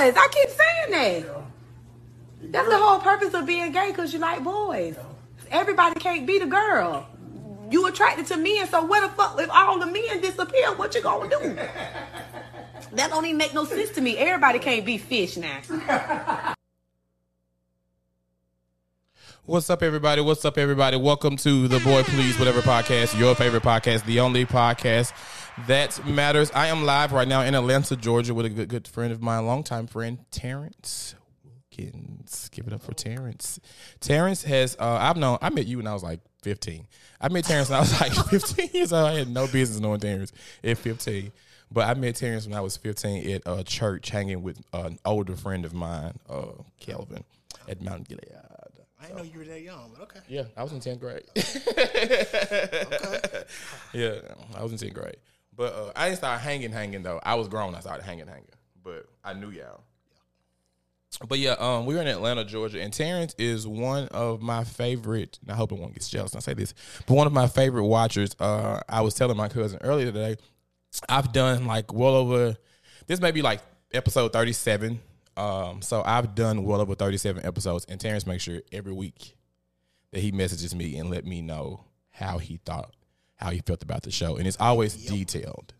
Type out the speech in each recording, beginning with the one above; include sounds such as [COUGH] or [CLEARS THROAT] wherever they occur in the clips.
boys. I keep saying that. That's the whole purpose of being gay, cause you like boys. Everybody can't be the girl. You attracted to men, so what the fuck if all the men disappear? What you gonna do? That don't even make no sense to me. Everybody can't be fish now. What's up, everybody? What's up, everybody? Welcome to the Boy Please Whatever podcast, your favorite podcast, the only podcast that matters. I am live right now in Atlanta, Georgia, with a good, good friend of mine, longtime friend, Terrance Wilkins. Give it up for Terrance. Terrance has, uh, I've known, I met you when I was like 15. I met Terrance when I was like [LAUGHS] 15 years old. I had no business knowing Terrance at 15. But I met Terrance when I was 15 at a church hanging with an older friend of mine, uh, Kelvin, at Mount Gilead. I didn't know you were that young, but okay. Yeah, I was in 10th grade. [LAUGHS] yeah, I was in 10th grade. But uh, I didn't start hanging, hanging though. I was grown. I started hanging, hanging. But I knew y'all. But yeah, um, we were in Atlanta, Georgia, and Terrance is one of my favorite. And I hope it won't get jealous. I say this, but one of my favorite watchers. Uh, I was telling my cousin earlier today. I've done like well over. This may be like episode thirty-seven. Um, so I've done well over thirty-seven episodes, and Terrance makes sure every week that he messages me and let me know how he thought, how he felt about the show, and it's always detailed.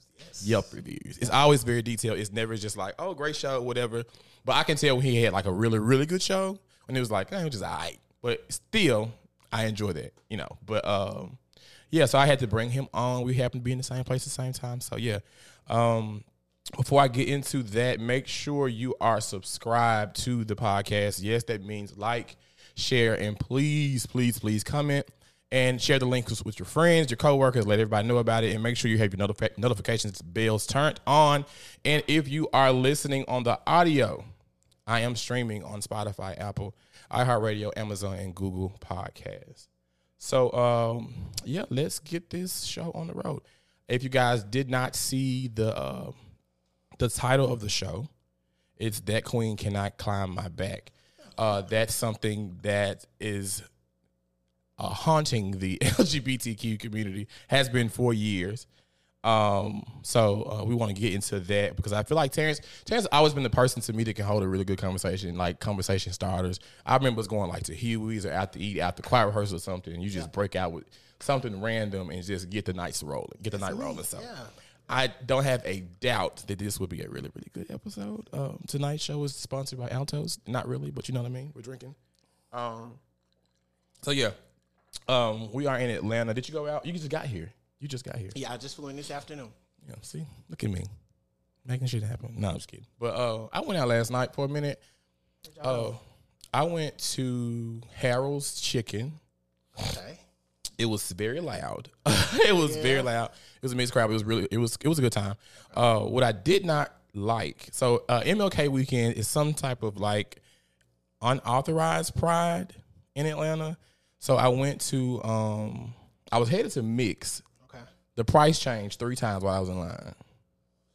Yelp reviews. It's always very detailed. It's never just like, oh, great show, whatever. But I can tell when he had like a really, really good show, and it was like, eh, it was just alright. But still, I enjoy that, you know. But um, yeah, so I had to bring him on. We happened to be in the same place at the same time. So yeah. Um, before I get into that, make sure you are subscribed to the podcast. Yes, that means like, share, and please, please, please comment and share the links with your friends, your coworkers. Let everybody know about it, and make sure you have your notifi- notifications bells turned on. And if you are listening on the audio, I am streaming on Spotify, Apple, iHeartRadio, Amazon, and Google Podcasts. So um, yeah, let's get this show on the road. If you guys did not see the uh, the title of the show, it's that queen cannot climb my back. Uh, that's something that is uh, haunting the [LAUGHS] LGBTQ community has been for years. Um, so uh, we want to get into that because I feel like Terrance, Terrance has always been the person to me that can hold a really good conversation, like conversation starters. I remember going like to Huey's or out to eat after choir rehearsal or something, and you just break out with something random and just get the nights rolling, get the night rolling. So yeah. I don't have a doubt that this would be a really, really good episode. Um, tonight's show is sponsored by Altos. Not really, but you know what I mean. We're drinking. Um, so yeah, um, we are in Atlanta. Did you go out? You just got here. You just got here. Yeah, I just flew in this afternoon. Yeah, see, look at me, making shit happen. No, I'm just kidding. But uh, I went out last night for a minute. Uh, I went to Harold's Chicken. Okay. It was very loud. [LAUGHS] it was very loud. It was a mixed crowd. It was really. It was. It was a good time. Uh, what I did not like. So uh, MLK weekend is some type of like unauthorized pride in Atlanta. So I went to. Um, I was headed to Mix. Okay. The price changed three times while I was in line.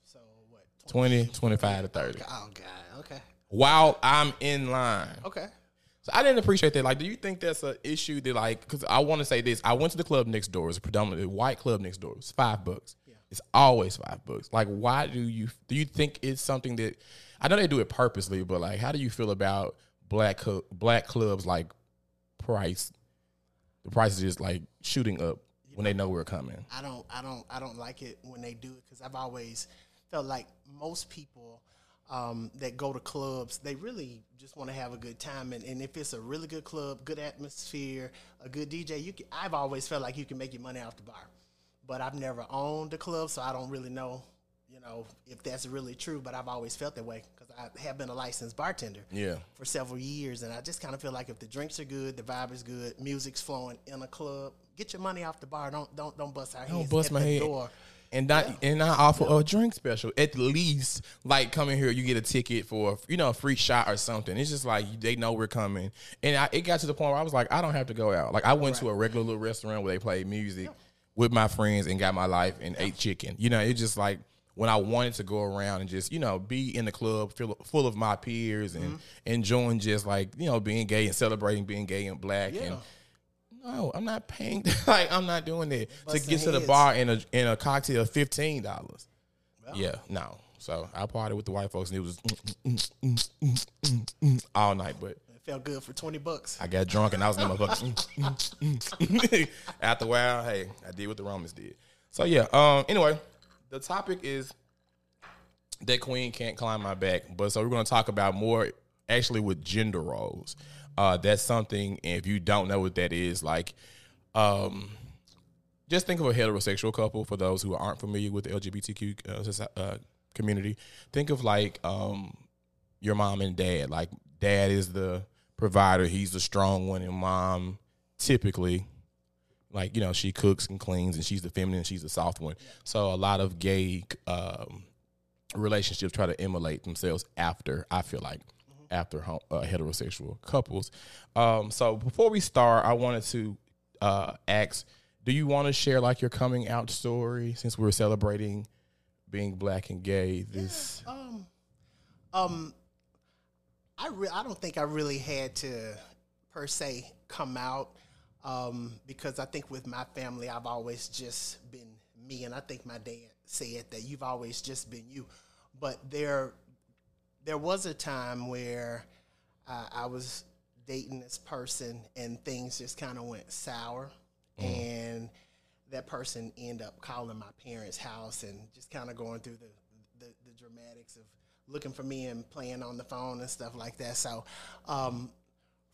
So what? 20, 25 to 30. Oh God. Okay. While I'm in line. Okay. So I didn't appreciate that. Like, do you think that's an issue that like? Because I want to say this. I went to the club next door. It's a predominantly white club next door. It's five bucks. Yeah. It's always five bucks. Like, why do you do you think it's something that I know they do it purposely, but like, how do you feel about black black clubs like price? The price is just like shooting up when they know we're coming. I don't. I don't. I don't like it when they do it because I've always felt like most people um, that go to clubs, they really just want to have a good time. And, and if it's a really good club, good atmosphere, a good DJ, you can, I've always felt like you can make your money off the bar. But I've never owned a club, so I don't really know, you know, if that's really true. But I've always felt that way because I have been a licensed bartender Yeah. for several years, and I just kind of feel like if the drinks are good, the vibe is good, music's flowing in a club, get your money off the bar. Don't don't don't bust our Don't bust my head. door. And not and not offer a drink special. At least, like coming here, you get a ticket for you know a free shot or something. It's just like they know we're coming. And I, it got to the point where I was like, I don't have to go out. Like I went to a regular little restaurant where they played music with my friends and got my life and ate chicken. You know, it's just like when I wanted to go around and just you know be in the club full full of my peers and enjoying just like you know being gay and celebrating being gay and black and no, I'm not paying. [LAUGHS] like I'm not doing that to get to the heads. bar in a in a cocktail fifteen dollars. Yeah, no, So I partied with the white folks, and it was mm, mm, mm, all night. But It felt good for twenty bucks. I got drunk, and I was in the motherfucker. [LAUGHS] After a while, hey, I did what the Romans did. So yeah. Um. Anyway, the topic is that queen can't climb my back. But so we're going to talk about more actually with gender roles. Uh, that's something. If you don't know what that is, like, um, just think of a heterosexual couple for those who aren't familiar with the LGBTQ uh, uh, community. Think of like um, your mom and dad. Like, dad is the provider, he's the strong one, and mom typically like you know she cooks and cleans and she's the feminine she's the soft one. So a lot of gay um, relationships try to emulate themselves after i feel like after hom- uh, heterosexual couples. Um, so before we start i wanted to uh, ask do you want to share like your coming out story since we're celebrating being black and gay this Um, um, I re- I don't think I really had to per se come out um, because I think with my family I've always just been me, and I think my dad said that you've always just been you. But there, there was a time where uh, I was dating this person, and things just kind of went sour, and that person ended up calling my parents' house and just kind of going through the, the the dramatics of looking for me and playing on the phone and stuff like that. So, um,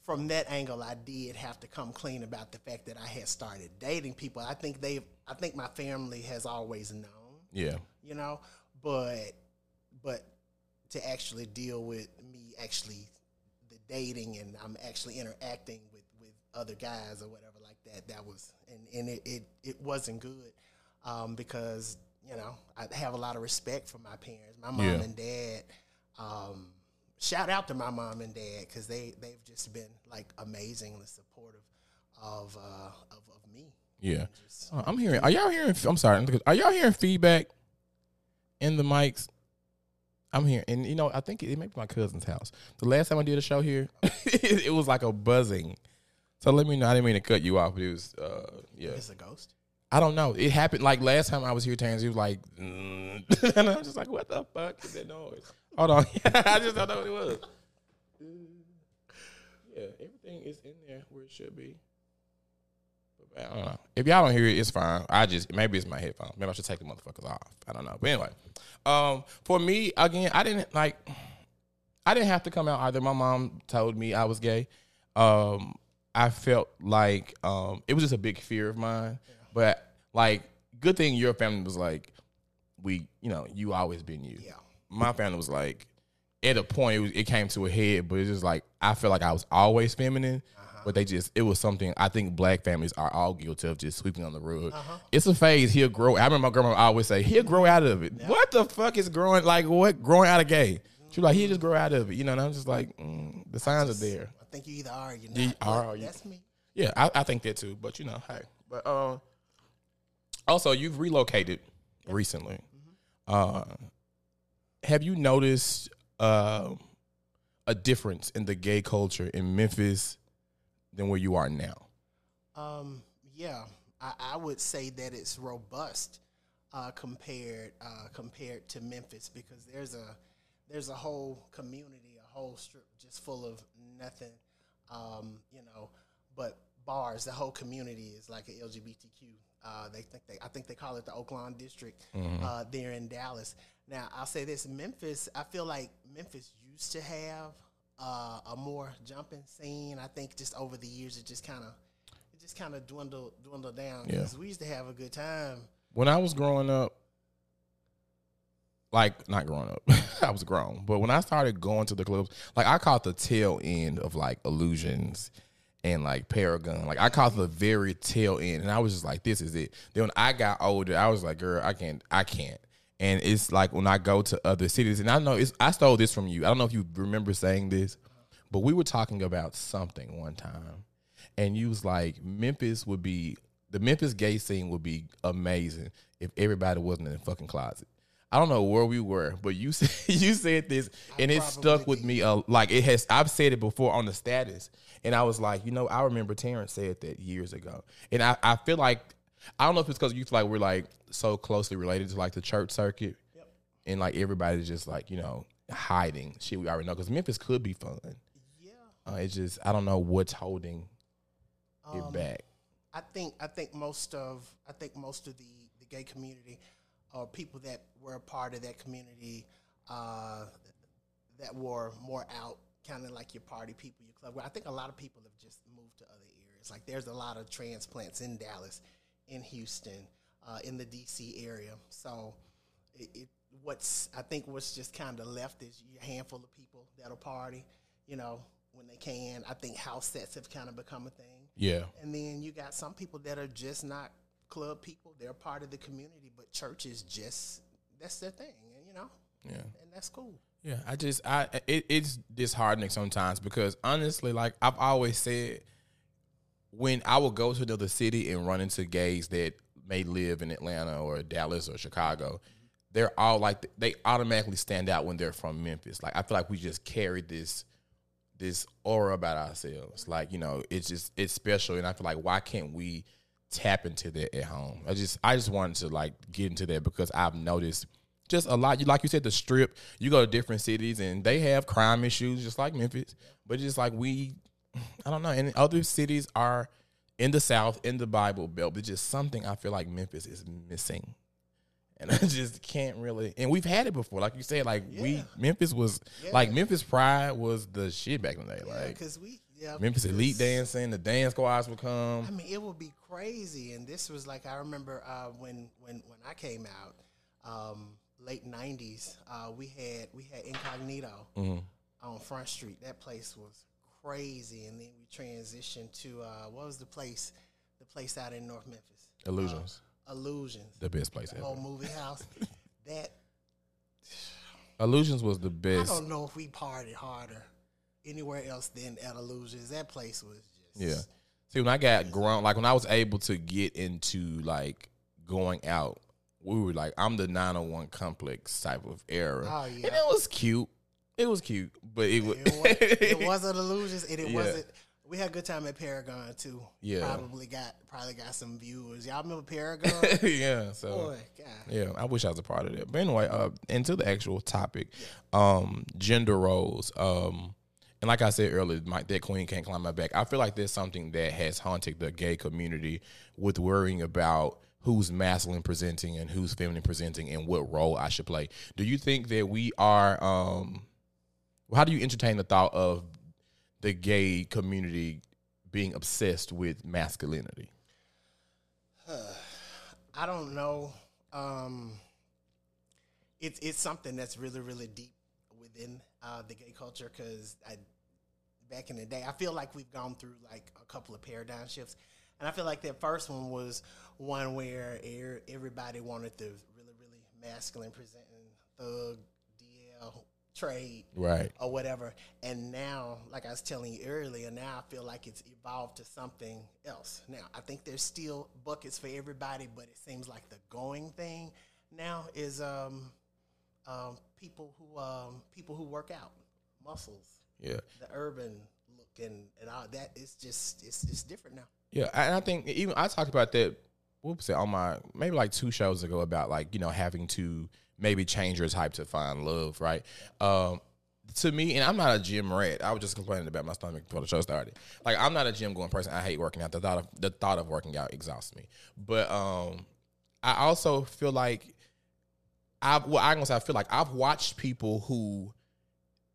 from that angle, I did have to come clean about the fact that I had started dating people. I think they've, I think my family has always known yeah you know but but to actually deal with me actually the dating and i'm actually interacting with with other guys or whatever like that that was and and it it, it wasn't good um because you know i have a lot of respect for my parents my mom Yeah. and dad um shout out to my mom and dad because they they've just been like amazingly supportive of uh of, of me Yeah. Uh, I'm hearing. Are y'all hearing? I'm sorry. Are y'all hearing feedback in the mics? I'm hearing, and you know, I think it, may be my cousin's house. The last time I did a show here, [LAUGHS] it, it was like a buzzing. So let me know. I didn't mean to cut you off, but it was, uh, yeah. it's a ghost I don't know. It happened like last time I was here, Terrance. It was like, mm. [LAUGHS] and I'm just like, what the fuck is that noise? Hold on. [LAUGHS] I just don't know what it was. Yeah, everything is in there where it should be. I don't know. If y'all don't hear it, it's fine. I just maybe it's my headphones. Maybe I should take the motherfuckers off. I don't know. But anyway, um, for me again, I didn't like. I didn't have to come out either. My mom told me I was gay. Um, I felt like um, it was just a big fear of mine. But like, good thing your family was like, we, you know, you always been you. Yeah. My family was like, at a point, it, was, it came to a head, but it's just like I feel like I was always feminine. But they just, it was something I think black families are all guilty of just sweeping on the rug. It's a phase. He'll grow. I remember my grandma always say, he'll grow out of it. What the fuck is growing? Like, what? Growing out of gay? She was like, he'll just grow out of it. You know, and I'm just like, mm, the signs are there. i think you either are or you're You not are but or you- that's me Yeah, I, I think that too. But you know, hey. But uh, also, you've relocated recently. Uh, have you noticed uh, a difference in the gay culture in Memphis than where you are now? Um, yeah, I, I would say that it's robust uh, compared uh, compared to Memphis because there's a there's a whole community, a whole strip just full of nothing, um, you know. But bars, the whole community is like a LGBTQ. Uh, they think they, I think they call it the Oak Lawn District uh, there in Dallas. Now I'll say this: Memphis. I feel like Memphis used to have uh, a more jumping scene. I think just over the years it just kind of it just kind of dwindled dwindled down Yeah. we used to have a good time. When I was growing up, like not growing up, [LAUGHS] I was grown. But when I started going to the clubs, like I caught the tail end of like illusions and like Paragon. Like I caught the very tail end, and I was just like, "This is it." Then when I got older, I was like, "Girl, I can't, I can't." And it's like when I go to other cities, and I know it's. I stole this from you. I don't know if you remember saying this, but we were talking about something one time, and you was like, Memphis would be the Memphis gay scene would be amazing if everybody wasn't in the fucking closet. I don't know where we were, but you [LAUGHS] said you said this, and it stuck with me. Uh, like it has, I've said it before on the status, and I was like, you know, I remember Terrance said that years ago, and I, I feel like I don't know if it's because you feel like we're like so closely related to like the church circuit, and like everybody's just like you know hiding shit we already know because Memphis could be fun. Yeah. Uh, it's just I don't know what's holding it back. I think I think most of I think most of the the gay community or people that were a part of that community uh, that were more out, kind of like your party people, your club. Well, I think a lot of people have just moved to other areas. Like there's a lot of transplants in Dallas, in Houston, uh, in the DC area. So it, it what's I think what's just kind of left is a handful of people that'll party, you know, when they can. I think house sets have kind of become a thing. Yeah, And then you got some people that are just not club people. They're part of the community, but church is just that's their thing, and you know, yeah. and that's cool. Yeah, I just I it, it's disheartening sometimes because honestly, like I've always said, when I will go to another city and run into gays that may live in Atlanta or Dallas or Chicago, they're all like they automatically stand out when they're from Memphis. Like I feel like we just carry this this aura about ourselves. Like you know, it's just it's special, and I feel like why can't we tap into that at home? I just I just wanted to like get into that because I've noticed just a lot. You like you said, the strip. You go to different cities and they have crime issues, just like Memphis. But just like we, I don't know. And other cities are in the South, in the Bible Belt. But just something I feel like Memphis is missing. And I [LAUGHS] just can't really. And we've had it before, like you said. Like we, Memphis was like Memphis Pride was the shit back in the day. Yeah, Like because we yeah Memphis Elite dancing, the dance squads would come. I mean, it would be crazy, and this was like I remember uh, when when when I came out, um, late '90s. Uh, we had we had Incognito Mm-hmm. on Front Street. That place was crazy, and then we transitioned to uh, what was the place? The place out in North Memphis, Illusions, Illusions, the best place the ever. whole movie house. [LAUGHS] that Illusions was the best. I don't know if we partied harder anywhere else than at Illusions. That place was just Yeah. See, when I got grown, like when I was able to get into like going out, we were like, I'm the 901 complex type of era. Oh, And it was cute. It was cute, but it was. It, was, it [LAUGHS] wasn't illusions, and it Yeah. wasn't. We had a good time at Paragon too. Yeah. probably got probably got some viewers. Y'all remember Paragon? [LAUGHS] yeah. So. Boy, God. Yeah, I wish I was a part of that. But anyway, uh, into the actual topic, um, gender roles. Um, and like I said earlier, my that queen can't climb my back. I feel like there's something that has haunted the gay community with worrying about who's masculine presenting and who's feminine presenting and what role I should play. Do you think that we are? Um, how do you entertain the thought of the gay community being obsessed with masculinity? [SIGHS] I don't know. Um, it's it's something that's really really deep within uh, the gay culture because back in the day I feel like we've gone through like a couple of paradigm shifts, and I feel like that first one was one where er- everybody wanted the really really masculine presenting thug DL trade Right. or whatever. And now, like I was telling you earlier, now I feel like it's evolved to something else. Now, I think there's still buckets for everybody, but it seems like the going thing now is um, um, people who um, people who work out, muscles, Yeah. the urban look, and and all that. It's just it's it's different now. Yeah, and I think even I talked about that. Whoops, on my maybe like two shows ago about like you know having to maybe change your type to find love, right? Um, to me, and I'm not a gym rat. I was just complaining about my stomach before the show started. Like I'm not a gym going person. I hate working out. The thought of the thought of working out exhausts me. But um, I also feel like I well I gonna say I feel like I've watched people who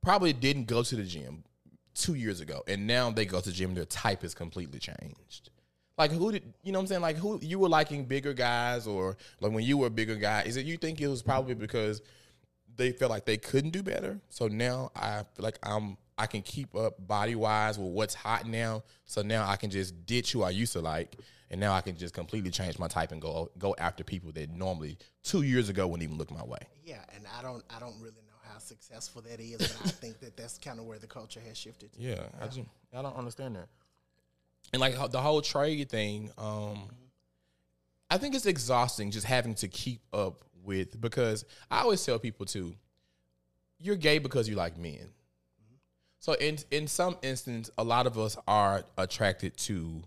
probably didn't go to the gym two years ago, and now they go to the gym. Their type has completely changed. Like who did you know what I'm saying? Like who you were liking bigger guys, or like when you were a bigger guy? Is it you think it was probably because they felt like they couldn't do better? So now I feel like I'm I can keep up body wise with what's hot now. So now I can just ditch who I used to like, and now I can just completely change my type and go go after people that normally two years ago wouldn't even look my way. Yeah, and I don't I don't really know how successful that is, but I [LAUGHS] think that that's kind of where the culture has shifted. To. Yeah, I just I don't understand that. And like the whole trade thing, um, I think it's exhausting just having to keep up with because I always tell people too, you're gay because you like men. So in in some instance, a lot of us are attracted to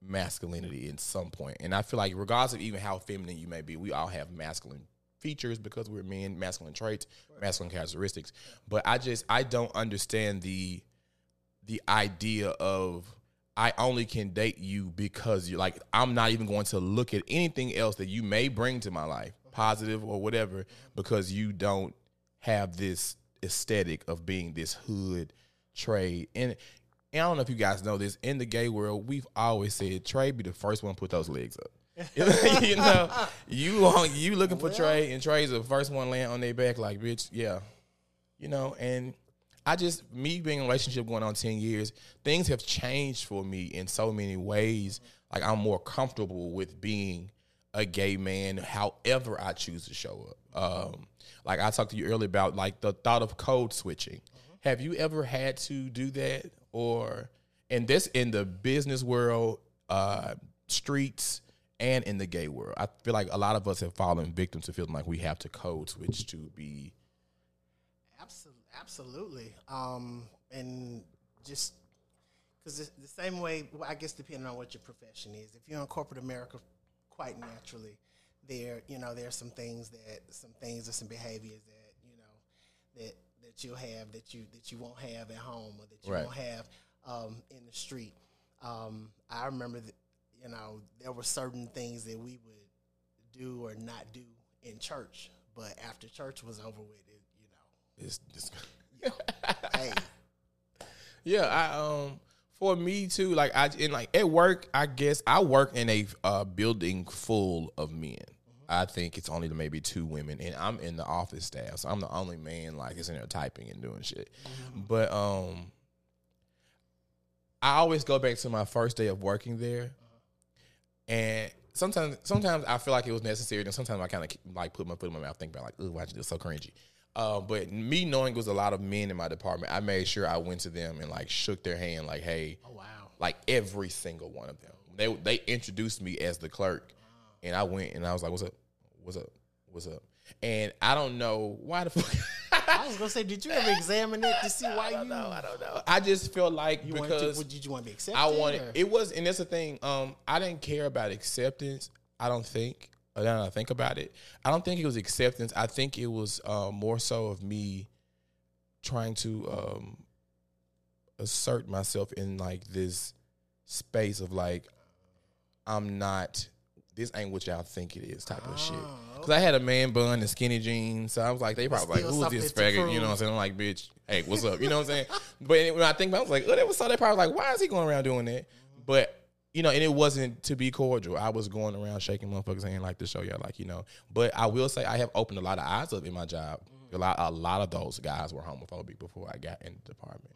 masculinity in some point, and I feel like regardless of even how feminine you may be, we all have masculine features because we're men, masculine traits, masculine characteristics. But I just I don't understand the the idea of I only can date you because you like I'm not even going to look at anything else that you may bring to my life, positive or whatever, because you don't have this aesthetic of being this hood trade. And, and I don't know if you guys know this, in the gay world, we've always said Trey be the first one to put those legs up. [LAUGHS] you know, you on you looking for Trey, and Trey's the first one laying on their back, like bitch, yeah, you know. And I just me being in a relationship going on ten years, things have changed for me in so many ways. Like I'm more comfortable with being a gay man, however I choose to show up. Um, like I talked to you earlier about like the thought of code switching. Have you ever had to do that, or and this in the business world, uh, streets? and in the gay world. I feel like a lot of us have fallen victim to feeling like we have to code switch to be. Absolutely, absolutely. Um, and just because the same way, well, I guess depending on what your profession is, if you're in corporate America, quite naturally, there you know there are some things that some things or some behaviors that you know that that you'll have that you that you won't have at home or that you Right. won't have um, in the street. Um, I remember that you know there were certain things that we would do or not do in church, but after church was over with, it, you know, It's, it's, [LAUGHS] hey, yeah, I um for me too. Like I in like at work, I guess I work in a uh, building full of men. I think it's only maybe two women, and I'm in the office staff, so I'm the only man like is in there typing and doing shit. But um, I always go back to my first day of working there, and sometimes sometimes I feel like it was necessary, and sometimes I kind of like put my foot in my mouth, think about like, oh, why this so cringy. Uh, but me knowing it was a lot of men in my department, I made sure I went to them and like shook their hand, like, hey, oh wow, like every single one of them. They they introduced me as the clerk, and I went and I was like, "What's up? What's up? What's up?" And I don't know why the fuck. [LAUGHS] I was gonna say, did you ever examine it to see [LAUGHS] why you? no, I don't know. I just feel like You because to, did you want to be accepted? I wanted or- it was, and that's the thing. Um, I didn't care about acceptance. I don't think. Now that I think about it, I don't think it was acceptance. I think it was uh, more so of me trying to um, assert myself in like this space of like I'm not. This ain't what y'all think it is, type of shit. Because I had a man bun and skinny jeans, so I was like, they probably like, still who's this faggot? You know what I'm saying? I'm like, bitch, hey, what's up? You know what I'm saying? But when I think about, it, I was like, oh, that was so. They probably like, why is he going around doing that? But you know, and it wasn't to be cordial. I was going around shaking motherfuckers' hand like to show y'all, like you know. But I will say, I have opened a lot of eyes up in my job. A lot, a lot of those guys were homophobic before I got in the department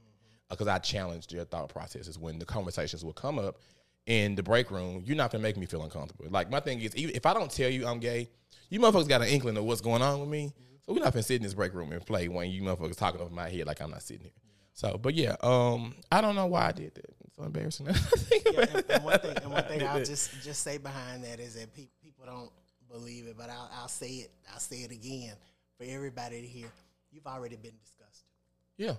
because I challenged their thought processes when the conversations would come up in the break room. You're not gonna make me feel uncomfortable. Like my thing is, if I don't tell you I'm gay, you motherfuckers got an inkling of what's going on with me. So we're not gonna sit in this break room and play when you motherfuckers talking over my head like I'm not sitting here. So, but yeah, um, I don't know why I did that. So embarrassing. Yeah, and, and one thing, and one thing I'll just just say behind that is that pe- people don't believe it, but I'll, I'll say it. I'll say it again for everybody to hear. You've already been discussed. yeah,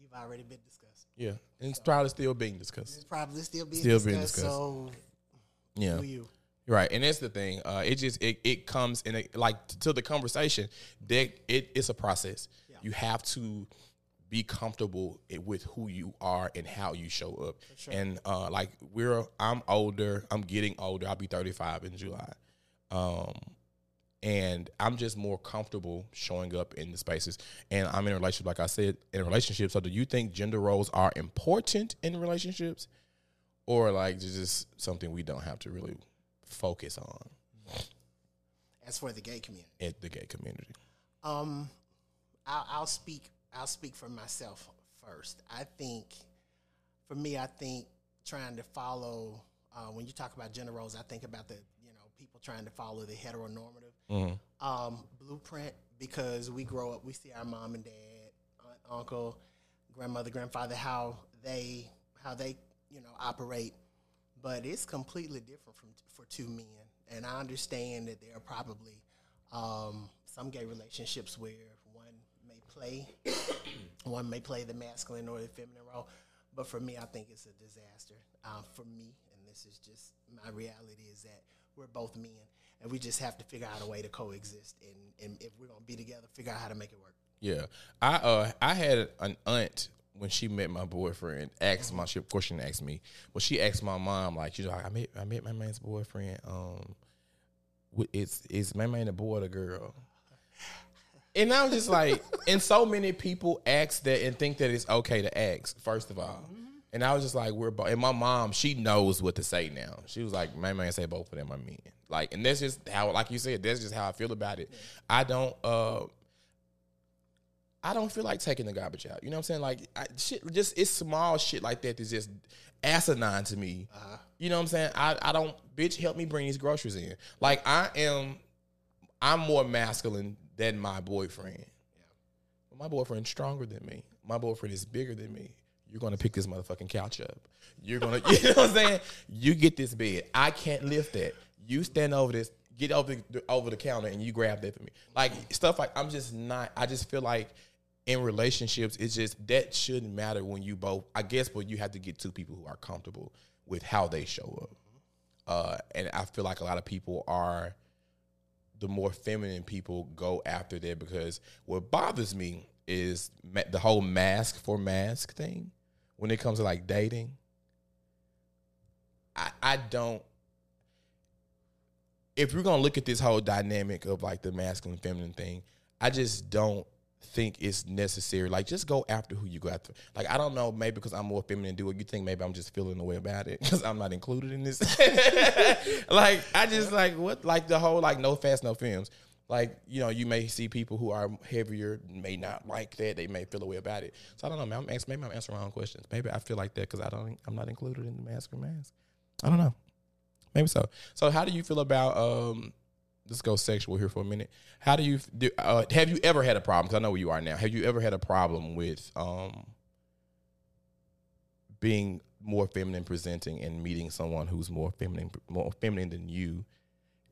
You've already been discussed. yeah, and it's probably still being discussed. It's probably still being Still discussed. being discussed. So, Yeah, you? Right, and that's the thing. Uh, it just it, it comes in a, like to the conversation. That it, it's a process. You have to be comfortable with who you are and how you show up. And uh, like we're, I'm older. I'm getting older. I'll be 35 in July. Um, and I'm just more comfortable showing up in the spaces. And I'm in a relationship, like I said, in a relationship. So, do you think gender roles are important in relationships, or like just something we don't have to really focus on As for the gay community, at the gay community? um, I'll, I'll speak. I'll speak for myself first. I think, for me, I think trying to follow uh, when you talk about gender roles, I think about the you know people trying to follow the heteronormative um, blueprint because we grow up, we see our mom and dad, aunt, uncle, grandmother, grandfather, how they how they you know operate, but it's completely different from for two men. And I understand that there are probably um, some gay relationships where play [COUGHS] one may play the masculine or the feminine role, but for me, I think it's a disaster. Uh, for me, and this is just my reality, is that we're both men, and we just have to figure out a way to coexist. And, and if we're gonna be together, figure out how to make it work. Yeah, I uh I had an aunt when she met my boyfriend. Asked my she of course she didn't ask me, but she asked my mom like she's like I met I met my man's boyfriend. Um, it's is my man a boy or a girl? And I was just like, [LAUGHS] and so many people ask that and think that it's okay to ask. First of all, and I was just like, we're both. And my mom, she knows what to say now. She was like, my man say both of them are men. Like, and that's just how, like you said, that's just how I feel about it. I don't. uh I don't feel like taking the garbage out. You know what I'm saying? Like I, shit, just it's small shit like that that's just asinine to me. You know what I'm saying? I, I don't, bitch, help me bring these groceries in. Like I am, I'm more masculine than my boyfriend. But my boyfriend's stronger than me. My boyfriend is bigger than me. You're gonna pick this motherfucking couch up. You're gonna, [LAUGHS] you know what I'm saying? You get this bed. I can't lift that. You stand over this, get over the, over the counter, and you grab that for me. Like stuff like I'm just not. I just feel like in relationships, it's just that shouldn't matter when you both. I guess, but you have to get two people who are comfortable with how they show up. Uh, and I feel like a lot of people are the more feminine people go after that because what bothers me is the whole masc for masc thing when it comes to like dating. I, I don't. If you're gonna look at this whole dynamic of like the masculine feminine thing, I just don't think it's necessary. Like, just go after who you go after. Like, I don't know, maybe because I'm more feminine, do it. You think maybe I'm just feeling the way about it [LAUGHS] because I'm not included in this. [LAUGHS] like, I just like what, like the whole like no fats, no fems. Like, you know, you may see people who are heavier, may not like that. They may feel a way about it. So I don't know. Man, I'm ask, maybe I'm answering wrong questions. Maybe I feel like that because I don't. I'm not included in the masc or masc. I don't know. Maybe so. So how do you feel about um? Let's go sexual here for a minute. How do you do? Uh, have you ever had a problem? Because I know where you are now. Have you ever had a problem with um being more feminine presenting and meeting someone who's more feminine, more feminine than you,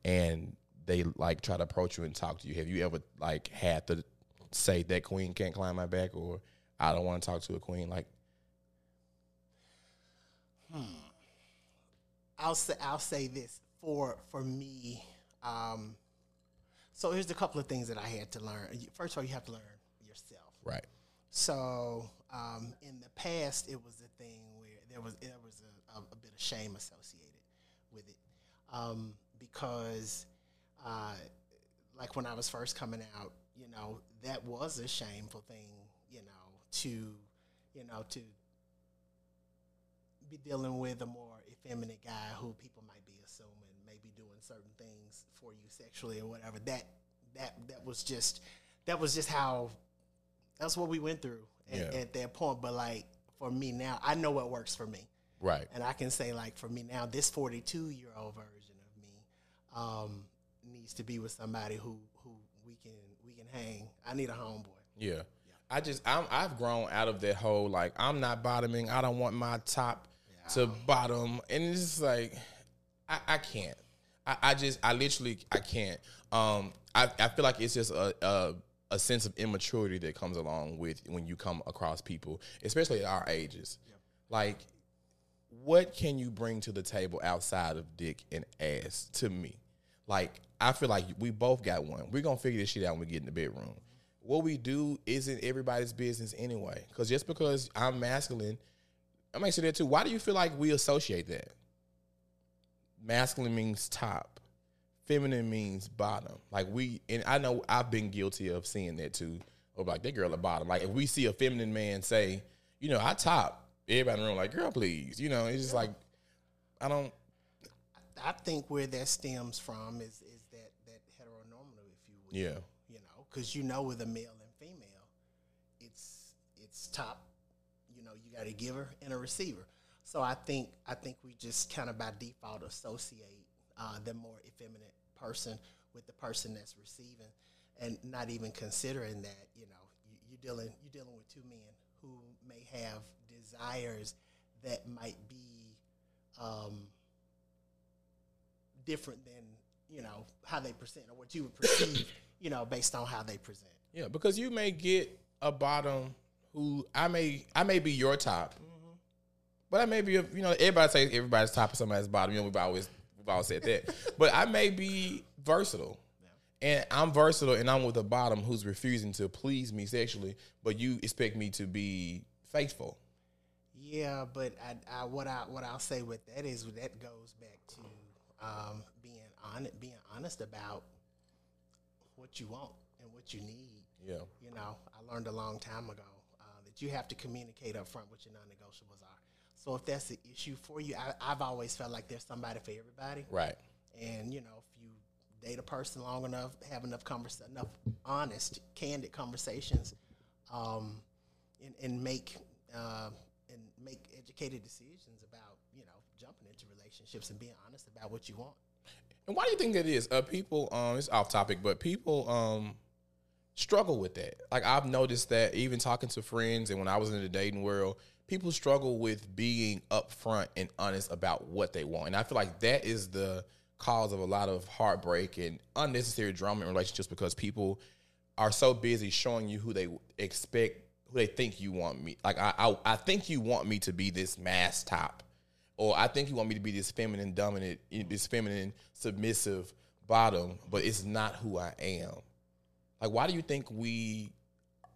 and they like try to approach you and talk to you? Have you ever like had to say that queen can't climb my back, or I don't want to talk to a queen? Like, hmm. I'll say I'll say this for for me. Um, so here's a couple of things that I had to learn. First of all, you have to learn yourself. right? So um, in the past, it was a thing where there was there was a, a, a bit of shame associated with it um, because, uh, like when I was first coming out, you know, that was a shameful thing, you know, to you know to be dealing with a more effeminate guy who people might be assuming may be doing certain things for you sexually or whatever. That that that was just that was just how that's what we went through at, Yeah. at that point. But like for me now, I know what works for me, Right. and I can say like for me now, this forty-two year old version of me um, needs to be with somebody who who we can we can hang. I need a homeboy. Yeah. I just I'm I've grown out of that whole like I'm not bottoming. I don't want my top to bottom, and it's just like I, I can't. I, I just I literally I can't. Um, I I feel like it's just a. a a sense of immaturity that comes along with when you come across people, especially at our ages. Like, what can you bring to the table outside of dick and ass to me? Like, I feel like we both got one. We're gonna figure this shit out when we get in the bedroom. What we do isn't everybody's business anyway. Because just because I'm masculine, I'm say that too. Why do you feel like we associate that? Masculine means top, feminine means bottom. Like we, and I know I've been guilty of seeing that too. Of like that girl at bottom. Like if we see a feminine man say, you know, I top, everybody in the room like, girl, please. You know, it's just like I don't. I think where that stems from is is that that heteronormative, if you will. Yeah. You know, because you know with a male and female, it's it's top. You know, you got a giver and a receiver. So I think I think we just kind of by default associate uh, the more effeminate person with the person that's receiving, and not even considering that you know you, you're dealing you're dealing with two men who may have desires that might be um, different than you know how they present or what you would perceive you know based on how they present. Yeah, because you may get a bottom who I may I may be your top, but I may be you know everybody says everybody's top and somebody's bottom. You know we've always We've all said that. [LAUGHS] but I may be versatile. And I'm versatile and I'm with a bottom who's refusing to please me sexually, but you expect me to be faithful. Yeah, but I, I, what I what I'll say with that is that goes back to um, being honest, being honest about what you want and what you need. Yeah. You know, I learned a long time ago uh, that you have to communicate up front what your non-negotiables are. So if that's the issue for you, I, I've always felt like there's somebody for everybody. Right. And you know, if you date a person long enough, have enough convers- enough honest, candid conversations, um, and, and make uh, and make educated decisions about you know jumping into relationships and being honest about what you want. And why do you think that is? Uh, people, um, it's off topic, but people um struggle with that. Like I've noticed that even talking to friends and when I was in the dating world, people struggle with being upfront and honest about what they want. And I feel like that is the cause of a lot of heartbreak and unnecessary drama in relationships because people are so busy showing you who they expect, who they think you want me. Like I, I, I think you want me to be this mass top, or I think you want me to be this feminine dominant, this feminine submissive bottom, but it's not who I am. Like, why do you think we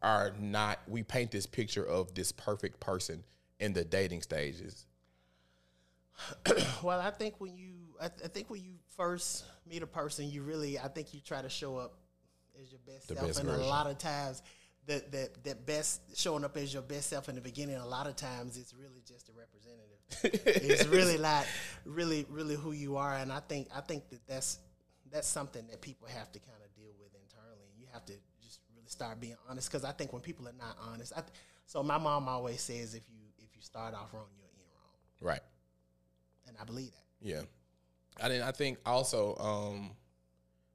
are not? We paint this picture of this perfect person in the dating stages. [CLEARS THROAT] well, I think when you, I, th- I, think when you first meet a person, you really, I think you try to show up as your best The self, best and a lot of times, that that that best showing up as your best self in the beginning, a lot of times it's really just a representative. [LAUGHS] it's really not really really who you are, and I think I think that that's that's something that people have to kind of deal with internally. You have to start being honest because I think when people are not honest, I th- so my mom always says if you if you start off wrong, you'll end wrong, Right. and I believe that. Yeah. I mean, I think also, um,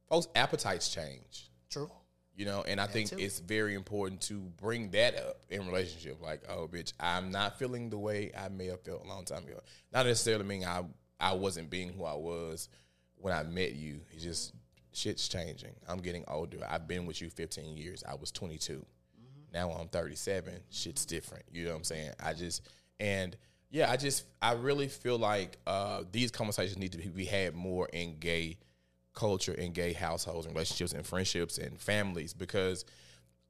folks' appetites change. True. You know, and I think too. it's very important to bring that up in relationship. Like, oh, bitch, I'm not feeling the way I may have felt a long time ago. Not necessarily mean I I wasn't being who I was when I met you. It's just shit's changing. I'm getting older. I've been with you 15 years. I was 22. Now I'm 37. Shit's different. You know what I'm saying? I just and yeah, I just I really feel like uh, these conversations need to be, be had more in gay culture in gay households and relationships and friendships and families because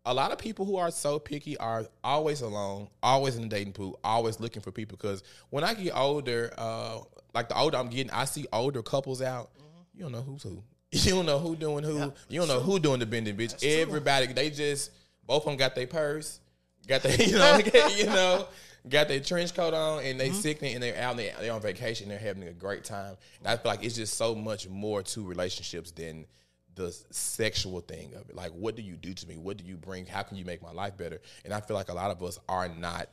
a lot of people who are so picky are always alone, always in the dating pool, always looking for people. Because when I get older, uh, like the older I'm getting, I see older couples out. You don't know who's who. You don't know who doing who. you don't know who doing the bending, bitch. Everybody, they just both of them got their purse, got their [LAUGHS] you know, [LAUGHS] you know, got their trench coat on, and they sickening, and they're out, they, they're on vacation, they're having a great time. And I feel like it's just so much more to relationships than the sexual thing of it. Like, what do you do to me? What do you bring? How can you make my life better? And I feel like a lot of us are not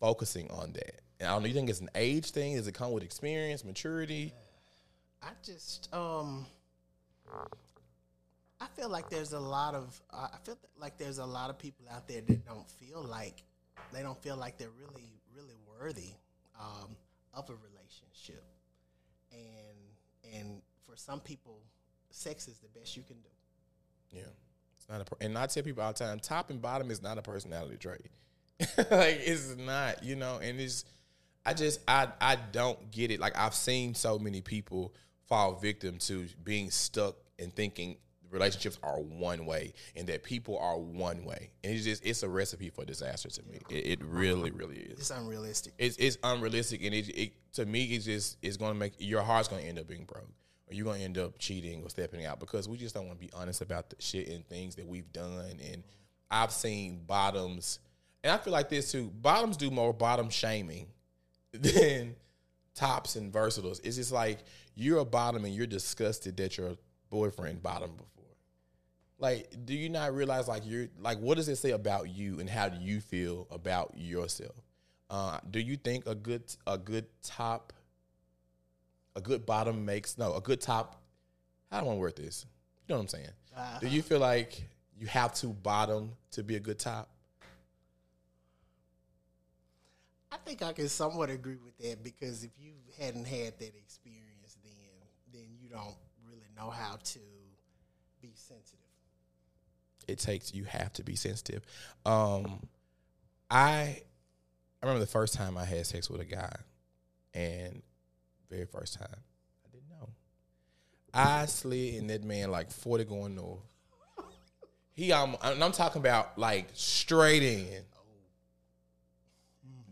focusing on that. And I don't know, you think it's an age thing? Does it come with experience, maturity? I just um I feel like there's a lot of uh, I feel like there's a lot of people out there that don't feel like they don't feel like they're really really worthy um, of a relationship, and and for some people, sex is the best you can do. Yeah. It's not a per- and I tell people all the time, top and bottom is not a personality trait. [LAUGHS] like it's not, you know, and it's I just I I don't get it. Like I've seen so many people fall victim to being stuck and thinking relationships are one way and that people are one way. And it's just it's a recipe for disaster to me. It, it really, really is. It's unrealistic. It's it's unrealistic and it, it to me it's just it's gonna make your heart's gonna end up being broke. Or you're gonna end up cheating or stepping out because we just don't want to be honest about the shit and things that we've done. And I've seen bottoms, and I feel like this too. Bottoms do more bottom shaming [LAUGHS] than tops and versatiles. It's just like you're a bottom and you're disgusted that your boyfriend bottom before. Like, do you not realize like you're like what does it say about you and how do you feel about yourself? Uh, do you think a good a good top a good bottom makes no a good top how do I want to word this? You know what I'm saying? Uh, Do you feel like you have to bottom to be a good top? I think I can somewhat agree with that because if you hadn't had that experience, then then you don't know how to be sensitive. it takes you have to be sensitive. Um, I I remember the first time I had sex with a guy, and very first time I didn't know. I slid in that man like 40 going north. He um and I'm talking about like straight in.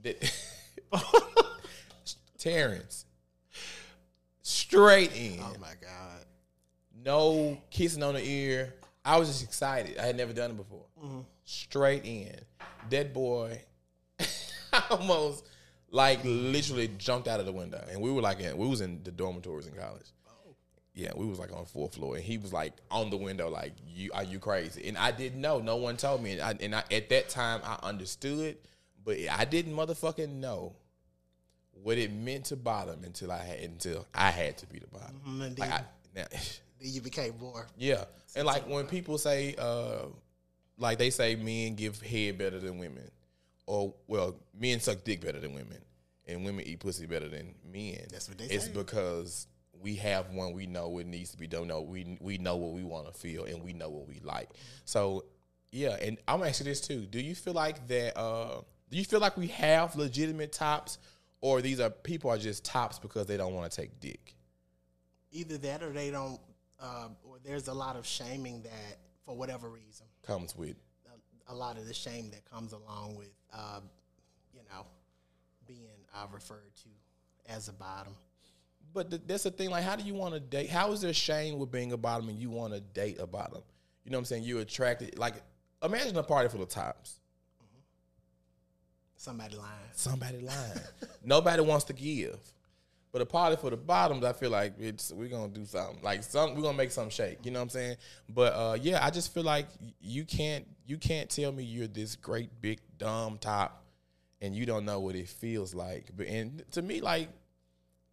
That- [LAUGHS] Terrance. Straight in. Oh my god. No kissing on the ear. I was just excited. I had never done it before. Straight in. That boy [LAUGHS] almost like literally jumped out of the window. And we were like in, we was in the dormitories in college. Yeah, we was like on the fourth floor, and he was like on the window, like, "You are you crazy?" And I didn't know. No one told me, and, I, and I, at that time I understood, but I didn't motherfucking know what it meant to bottom until I had until I had to be the bottom. Mhm, Like I, now, [LAUGHS] you became more. yeah, and like when people say, uh, like they say, men give head better than women, or well, men suck dick better than women, and women eat pussy better than men. That's what they It's say. because we have one. We know what needs to be done. No, we we know what we want to feel, and we know what we like. So yeah, and I'm asking this too. Do you feel like that? Uh, do you feel like we have legitimate tops, or these are people are just tops because they don't want to take dick? Either that or they don't. Uh, or there's a lot of shaming that, for whatever reason, Comes with a, a lot of the shame that comes along with, uh, you know, being uh, referred to as a bottom. But th- that's the thing. Like, how do you want to date? How is there shame with being a bottom and you want to date a bottom? You know what I'm saying? You're attracted. Like, imagine a party full of tops. Somebody lying. Somebody lying. [LAUGHS] Nobody wants to give. But a party for the bottoms, I feel like it's we're gonna do something. Like some we're gonna make some shake. You know what I'm saying? But uh, yeah, I just feel like you can't you can't tell me you're this great big dumb top and you don't know what it feels like. But and to me, like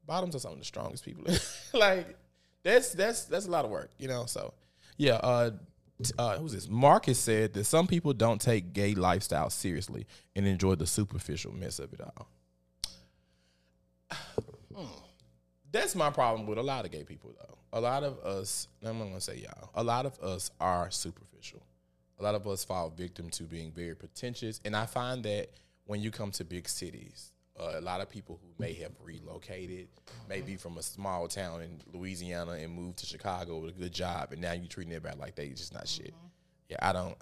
bottoms are some of the strongest people. [LAUGHS] like that's that's that's a lot of work, you know. So yeah, uh, uh, who's this? Marcus said that some people don't take gay lifestyle seriously and enjoy the superficial mess of it all. That's my problem with a lot of gay people, though. A lot of us, I'm not gonna say y'all, a lot of us are superficial. A lot of us fall victim to being very pretentious, and I find that when you come to big cities, uh, a lot of people who may have relocated, maybe from a small town in Louisiana and moved to Chicago with a good job, and now you're treating everybody like they just not shit. Yeah, I don't,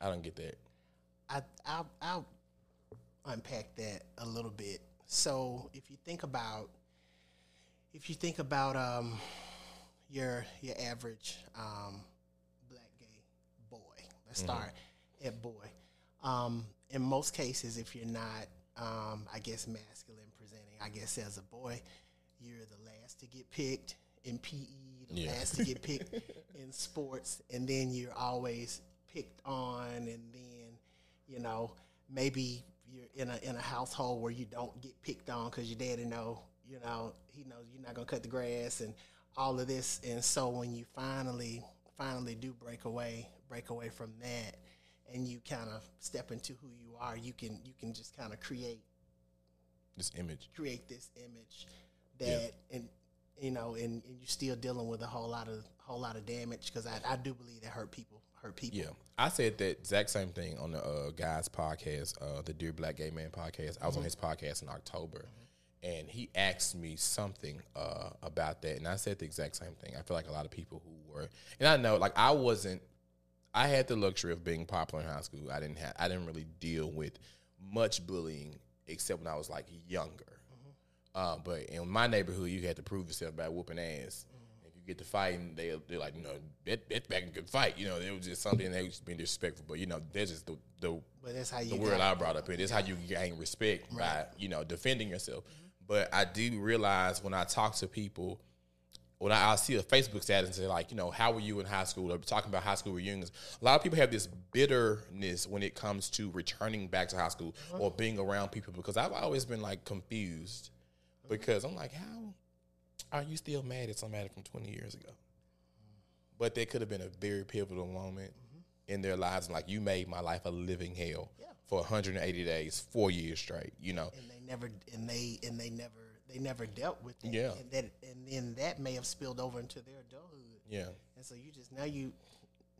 I don't get that. I, I'll, I'll unpack that a little bit. So if you think about, if you think about um, your your average um, black gay boy, let's start at boy. Um, in most cases, if you're not, um, I guess, masculine presenting, I guess as a boy, you're the last to get picked in PE, the Yeah. last to get [LAUGHS] picked in sports, and then you're always picked on, and then you know maybe you're in a in a household where you don't get picked on because your daddy know you know he knows you're not gonna cut the grass and all of this, and so when you finally finally do break away break away from that and you kind of step into who you are you can you can just kind of create This image. create this image that Yeah. and you know and, and you're still dealing with a whole lot of whole lot of damage because I, I do believe that hurt people people Yeah, I said that exact same thing on the uh, guys podcast, uh, the Dear Black Gay Man podcast. I was on his podcast in October, and he asked me something uh, about that, and I said the exact same thing. I feel like a lot of people who were, and I know, like I wasn't. I had the luxury of being popular in high school. I didn't have. I didn't really deal with much bullying except when I was like younger. Uh, but in my neighborhood, you had to prove yourself by whooping ass. You get to fighting, they they're like, no, that that back can good fight. You know, it was just something they was being disrespectful. But you know, that's just the the, but that's how you the word I brought up. It is how you gain respect by you know defending yourself. But I do realize when I talk to people, when I, I'll see a Facebook status and say like, you know, how were you in high school? Or talking about high school reunions. A lot of people have this bitterness when it comes to returning back to high school uh-huh. or being around people because I've always been like confused because I'm like, how are you still mad at somebody from 20 years ago? But that could have been a very pivotal moment in their lives. Like you made my life a living hell Yeah. for 180 days, four years straight. You know, and they never and they and they never they never dealt with it. Yeah. and that and then that may have spilled over into their adulthood. yeah. And so you just now you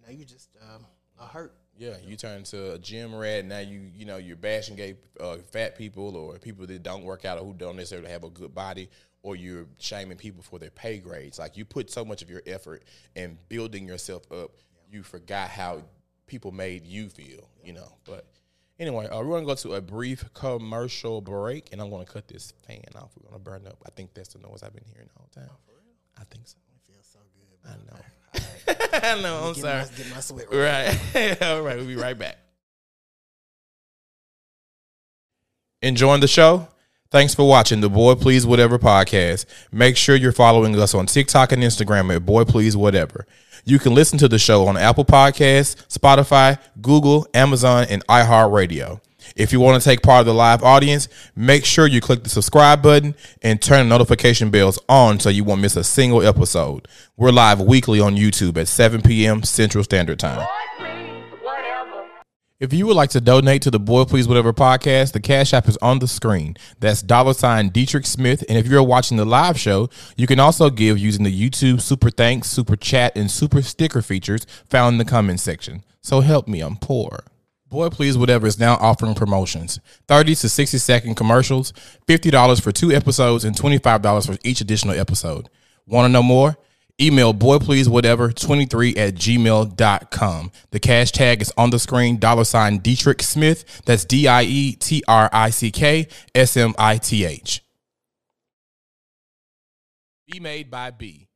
now you just um, a hurt. Yeah, you turn into a gym rat. Now you you know you're bashing gay uh, fat people or people that don't work out or who don't necessarily have a good body, or you're shaming people for their pay grades. Like you put so much of your effort in building yourself up, you forgot how people made you feel. You know, but. Anyway, uh, we're gonna go to a brief commercial break, and I'm gonna cut this fan off. We're gonna burn up. I think that's the noise I've been hearing all the time. I think so. It feels so good. I know. [LAUGHS] I know. I'm Get sorry. my, get my sweat right. Right. [LAUGHS] All right. We'll be right back. Enjoying the show? Thanks for watching the Boy Please Whatever podcast. Make sure you're following us on TikTok and Instagram at Boy Please Whatever. You can listen to the show on Apple Podcasts, Spotify, Google, Amazon, and iHeartRadio. If you want to take part of the live audience, make sure you click the subscribe button and turn notification bells on so you won't miss a single episode. We're live weekly on YouTube at 7 p.m. Central Standard Time. If you would like to donate to the Boy Please Whatever podcast, the Cash App is on the screen. That's dollar sign Dietrick Smith. And if you're watching the live show, you can also give using the YouTube Super Thanks, Super Chat, and Super Sticker features found in the comments section. So help me, I'm poor. Boy Please Whatever is now offering promotions 30 to 60 second commercials, $50 for two episodes, and $25 for each additional episode. Want to know more? Email boypleasewhatever23 at gmail.com. The cash tag is on the screen, dollar sign Dietrick Smith. That's D I E T R I C K S M I T H. Be Made by B.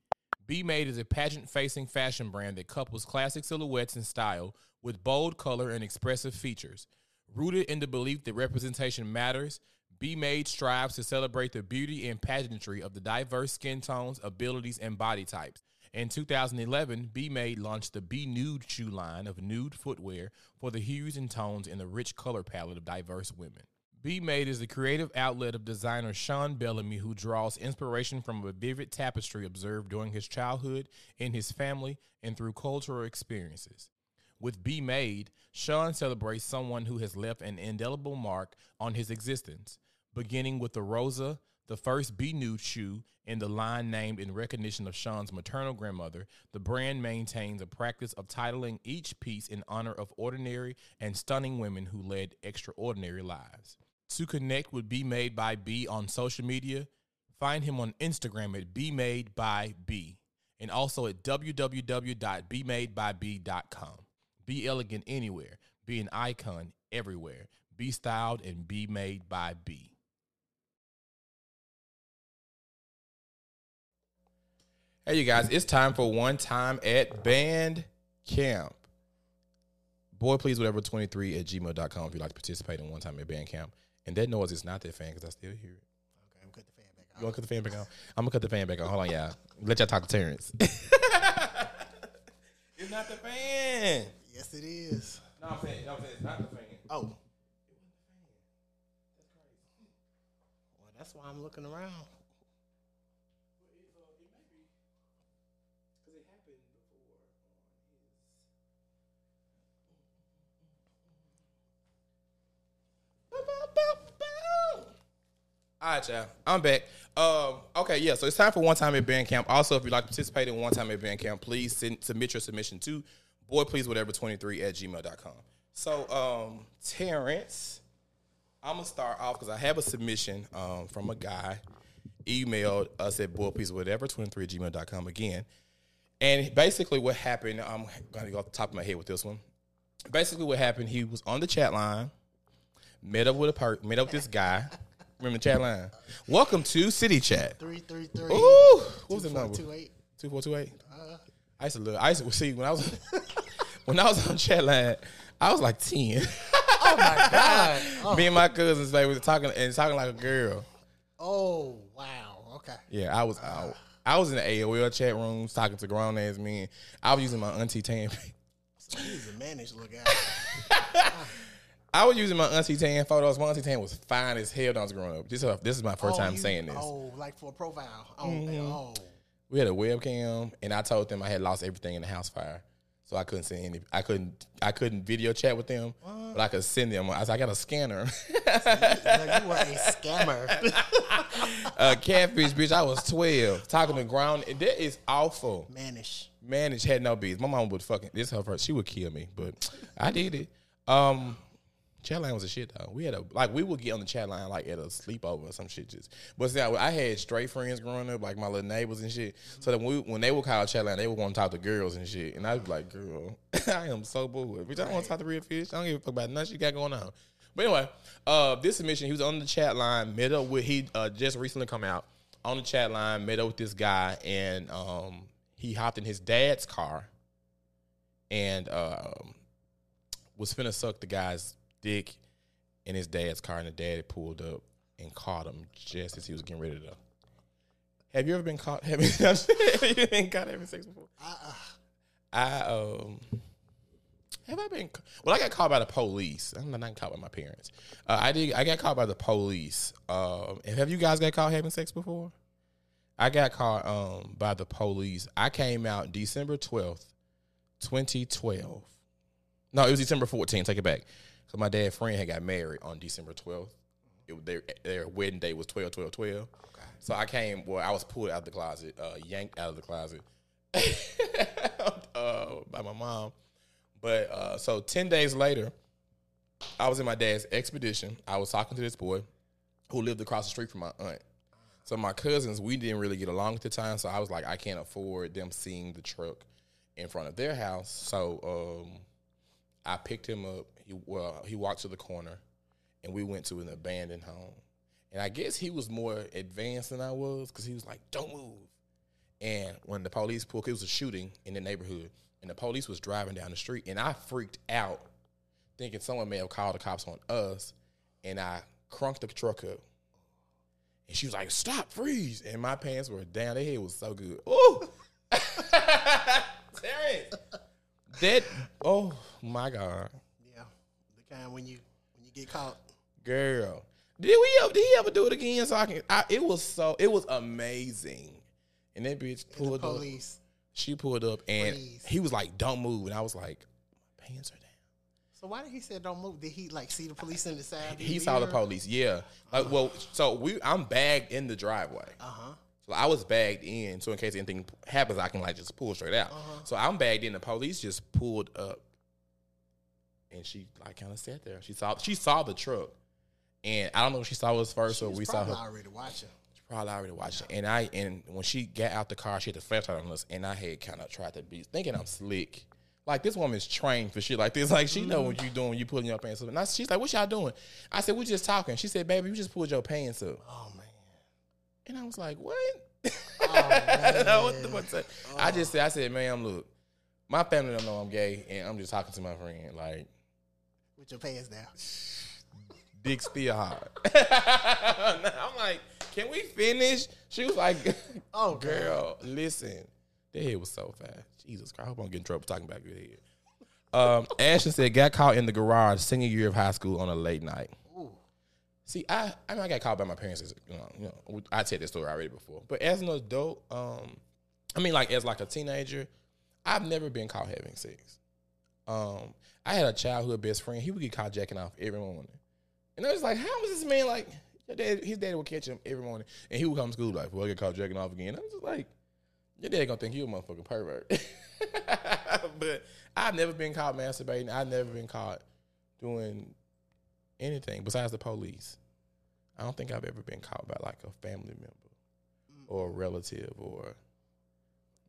Be Made is a pageant facing fashion brand that couples classic silhouettes and style with bold color and expressive features. Rooted in the belief that representation matters, Be Made strives to celebrate the beauty and pageantry of the diverse skin tones, abilities, and body types. In 2011, Be Made launched the Be Nude shoe line of nude footwear for the hues and tones in the rich color palette of diverse women. Be Made is the creative outlet of designer Sean Bellamy, who draws inspiration from a vivid tapestry observed during his childhood, in his family, and through cultural experiences. With Be Made, Sean celebrates someone who has left an indelible mark on his existence, beginning with the Rosa, the first Be Nude shoe in the line named in recognition of Sean's maternal grandmother. The brand maintains a practice of titling each piece in honor of ordinary and stunning women who led extraordinary lives. To connect with Be Made by B on social media, find him on Instagram at Be Made by B and also at www.bemadeby.com. Be elegant anywhere. Be an icon everywhere. Be styled and be made by B. Hey, you guys, it's time for one time at band camp. Boy, please, whatever 23 at gmail.com if you'd like to participate in one time at band camp. And that noise is not that fan because I still hear it. Okay, I'm cut the fan back on. You want to cut the fan back on? I'm going to cut the fan back on. Hold on, y'all. Let y'all talk to Terrance. [LAUGHS] [LAUGHS] it's not the fan. Yes, it is. No, I'm saying, no, I'm saying it's not the fan. Oh. Well, that's why I'm looking around. All right, y'all. I'm back. Um, okay, yeah. So it's time for one time at band camp. Also, if you'd like to participate in one time at band camp, please send, submit your submission to boy please whatever 23 at gmail.com. So, um, Terrance, I'm gonna start off because I have a submission um, from a guy emailed us at boy please whatever 23 at gmail.com again. And basically, what happened, I'm gonna go off the top of my head with this one. Basically, what happened, he was on the chat line, met up with a per- met up with this guy. [LAUGHS] Remember the chat line? Welcome to City Chat. Three three three. Ooh, what was the number? Two eight. Two four two eight. I used to look. I used to see when I was [LAUGHS] when I was on chat line. I was like ten. [LAUGHS] Oh my god. Oh, [LAUGHS] Me and my cousins they was talking and talking like a girl. oh wow. Okay. Yeah, I was out. I was in the AOL chat rooms talking to grown ass men. I was using my auntie tan. So he's a managed look out. I was using my auntie tan photos. My auntie tan was fine as hell when I was growing up. This is this is my first Oh, time you- saying this. Oh, like for a profile. Oh, Mm-hmm. oh. We had a webcam, and I told them I had lost everything in the house fire, so I couldn't send any. I couldn't. I couldn't video chat with them, but I could send them. I, was, I got a scanner, [LAUGHS] [LAUGHS] No, you were a scammer. [LAUGHS] a catfish bitch. I was twelve, talking to ground. That is awful. Manish. Manish had no bees. My mom would fucking this her first. She would kill me, but I did it. Um, chat line was a shit though. We had a like we would get on the chat line like at a sleepover or some shit. Just but see, I, I had straight friends growing up, like my little neighbors and shit. So that when we, when they would call chat line, they would want to talk to girls and shit, and I'd be like, girl, [LAUGHS] I am so bored. Bitch, I don't want to talk to real fish. I don't give a fuck about nothing you got going on. But anyway, uh, this submission, he was on the chat line, met up with he uh, just recently come out on the chat line, met up with this guy, and um, he hopped in his dad's car and um, was finna suck the guy's dick in his dad's car, and the dad had pulled up and caught him just as he was getting ready to. Have you ever been caught [LAUGHS] having? [LAUGHS] have you been caught having sex before? I um. Have I been? Well, I got caught by the police. I'm not caught by my parents. Uh, I did. I got caught by the police. Um, and have you guys got caught having sex before? I got caught um by the police. I came out December twelfth, twenty twelve. No, it was December 14th. Take it back. So my dad's friend had got married on December 12th. Their their wedding date was 12 12 12. So I came. Well, I was pulled out of the closet, uh, yanked out of the closet [LAUGHS] uh, by my mom. But uh, so ten days later, I was in my dad's expedition. I was talking to this boy who lived across the street from my aunt. So my cousins, we didn't really get along at the time. So I was like, I can't afford them seeing the truck in front of their house. So um, I picked him up. He well, he walked to the corner, and we went to an abandoned home. And I guess he was more advanced than I was because he was like, "Don't move." And when the police pulled, it was a shooting in the neighborhood, and the police was driving down the street, and I freaked out, thinking someone may have called the cops on us, and I crunked the truck up. And she was like, "Stop, freeze!" And my pants were down. Their head was so good. Ooh, [LAUGHS] Terrance, that oh my god, When you when you get caught. girl, did we ever, did he ever do it again? So I can. I, it was so it was amazing, and that bitch And the pulled up. police. She pulled up and Freeze. he was like, "Don't move," and I was like, "My pants are down." So why did he say don't move? Did he like see the police in the side? He saw the police. Yeah. Like, well, so we, I'm bagged in the driveway. Uh huh. So I was bagged in, so in case anything happens, I can like just pull straight out. Uh-huh. So I'm bagged in. The police just pulled up, and she like kind of sat there. She saw she saw the truck, and I don't know if she saw us first She or we saw probably her. already watching. Probably already watched it. And I and when she got out the car, she had the flashlight on us, and I had kind of tried to be thinking I'm slick. Like this woman's trained for shit like this. [LAUGHS] Like she know what you mm-hmm. doing when you pulling your pants up. And I, she's like, "What y'all doing?" I said, "We just talking." She said, "Baby, you just pulled your pants up." Oh man. And I was like, "What?" Oh, [LAUGHS] man. what the fuck? say? I oh. just said, "I said, ma'am, look, my family don't know I'm gay, and I'm just talking to my friend. Like, With your pants down. dick still hard." [LAUGHS] [LAUGHS] I'm like, "Can we finish?" She was like, [LAUGHS] Oh, girl, listen. That head was so fast. Jesus Christ. I hope I don't get in trouble talking about good head. Um, Ashton said, got caught in the garage senior year of high school on a late night. Ooh. See, I I mean I got caught by my parents as you know, you know I said this story already before. But as an adult, um, I mean like as like a teenager, I've never been caught having sex. Um, I had a childhood best friend. He would get caught jacking off every morning, and I was like, how was this man like? Dad, his daddy would catch him every morning, and he would come to school like, "Well, I get caught jacking off again." I was just like, "Your dad gonna think you a motherfucking pervert." [LAUGHS] but I've never been caught masturbating. I've never been caught doing anything besides the police. I don't think I've ever been caught by like a family member or a relative or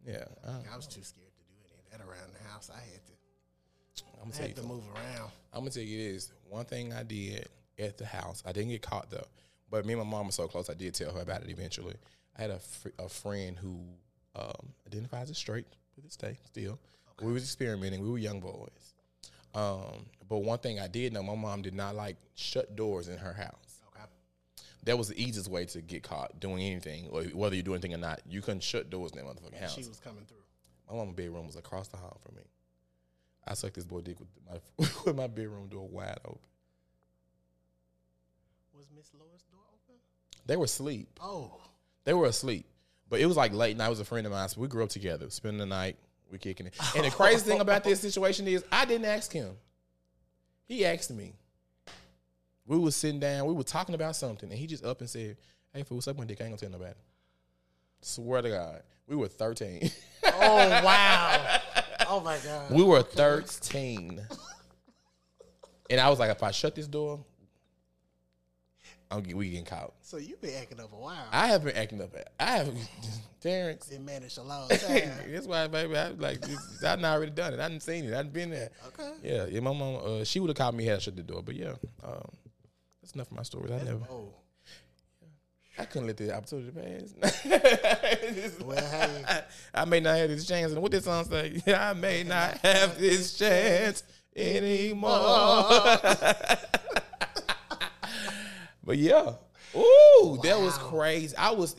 yeah. I, I was too scared to do any of that around the house. I had to. I'm gonna I tell you to move around. I'm gonna tell you this. One thing I did at the house, I didn't get caught though. But me and my mom were so close, I did tell her about it eventually. I had a, fr- a friend who um, identifies as straight to this day still. We was experimenting. We were young boys. Um, but one thing I did know, my mom did not like shut doors in her house. Okay. That was the easiest way to get caught doing anything, or whether you do anything or not. You couldn't shut doors in that motherfucking house. She was coming through. My mama's bedroom was across the hall from me. I sucked this boy dick with my [LAUGHS] with my bedroom door wide open. Was Miss Lois door open? They were asleep. Oh. They were asleep. But it was like late night. It was a friend of mine. So we grew up together, spending the night. We kicking it. And the crazy thing about this situation is I didn't ask him. He asked me. We was sitting down, we were talking about something, and he just up and said, Hey, fool, suck my dick. I ain't gonna tell nobody. Swear to God. We were 13. Oh wow! [LAUGHS] [LAUGHS] Oh my god! we were 13. and I was like, if I shut this door, I'm get, we getting caught. So you've been acting up a while. I have been acting up. I have [LAUGHS] Terrance. Been managed a long time. [LAUGHS] That's why, baby. I like. this- I done already done it. I didn't seen it. I've been there. Okay. Yeah, yeah. My mom. Uh, she would have called me had I shut the door. But yeah, um, that's enough of my stories. I never. Oh, I couldn't let the opportunity pass. [LAUGHS] well, hey, I may not have this chance. And what this song say? [LAUGHS] I may not have this chance anymore. [LAUGHS] but yeah. Ooh, that was crazy. I was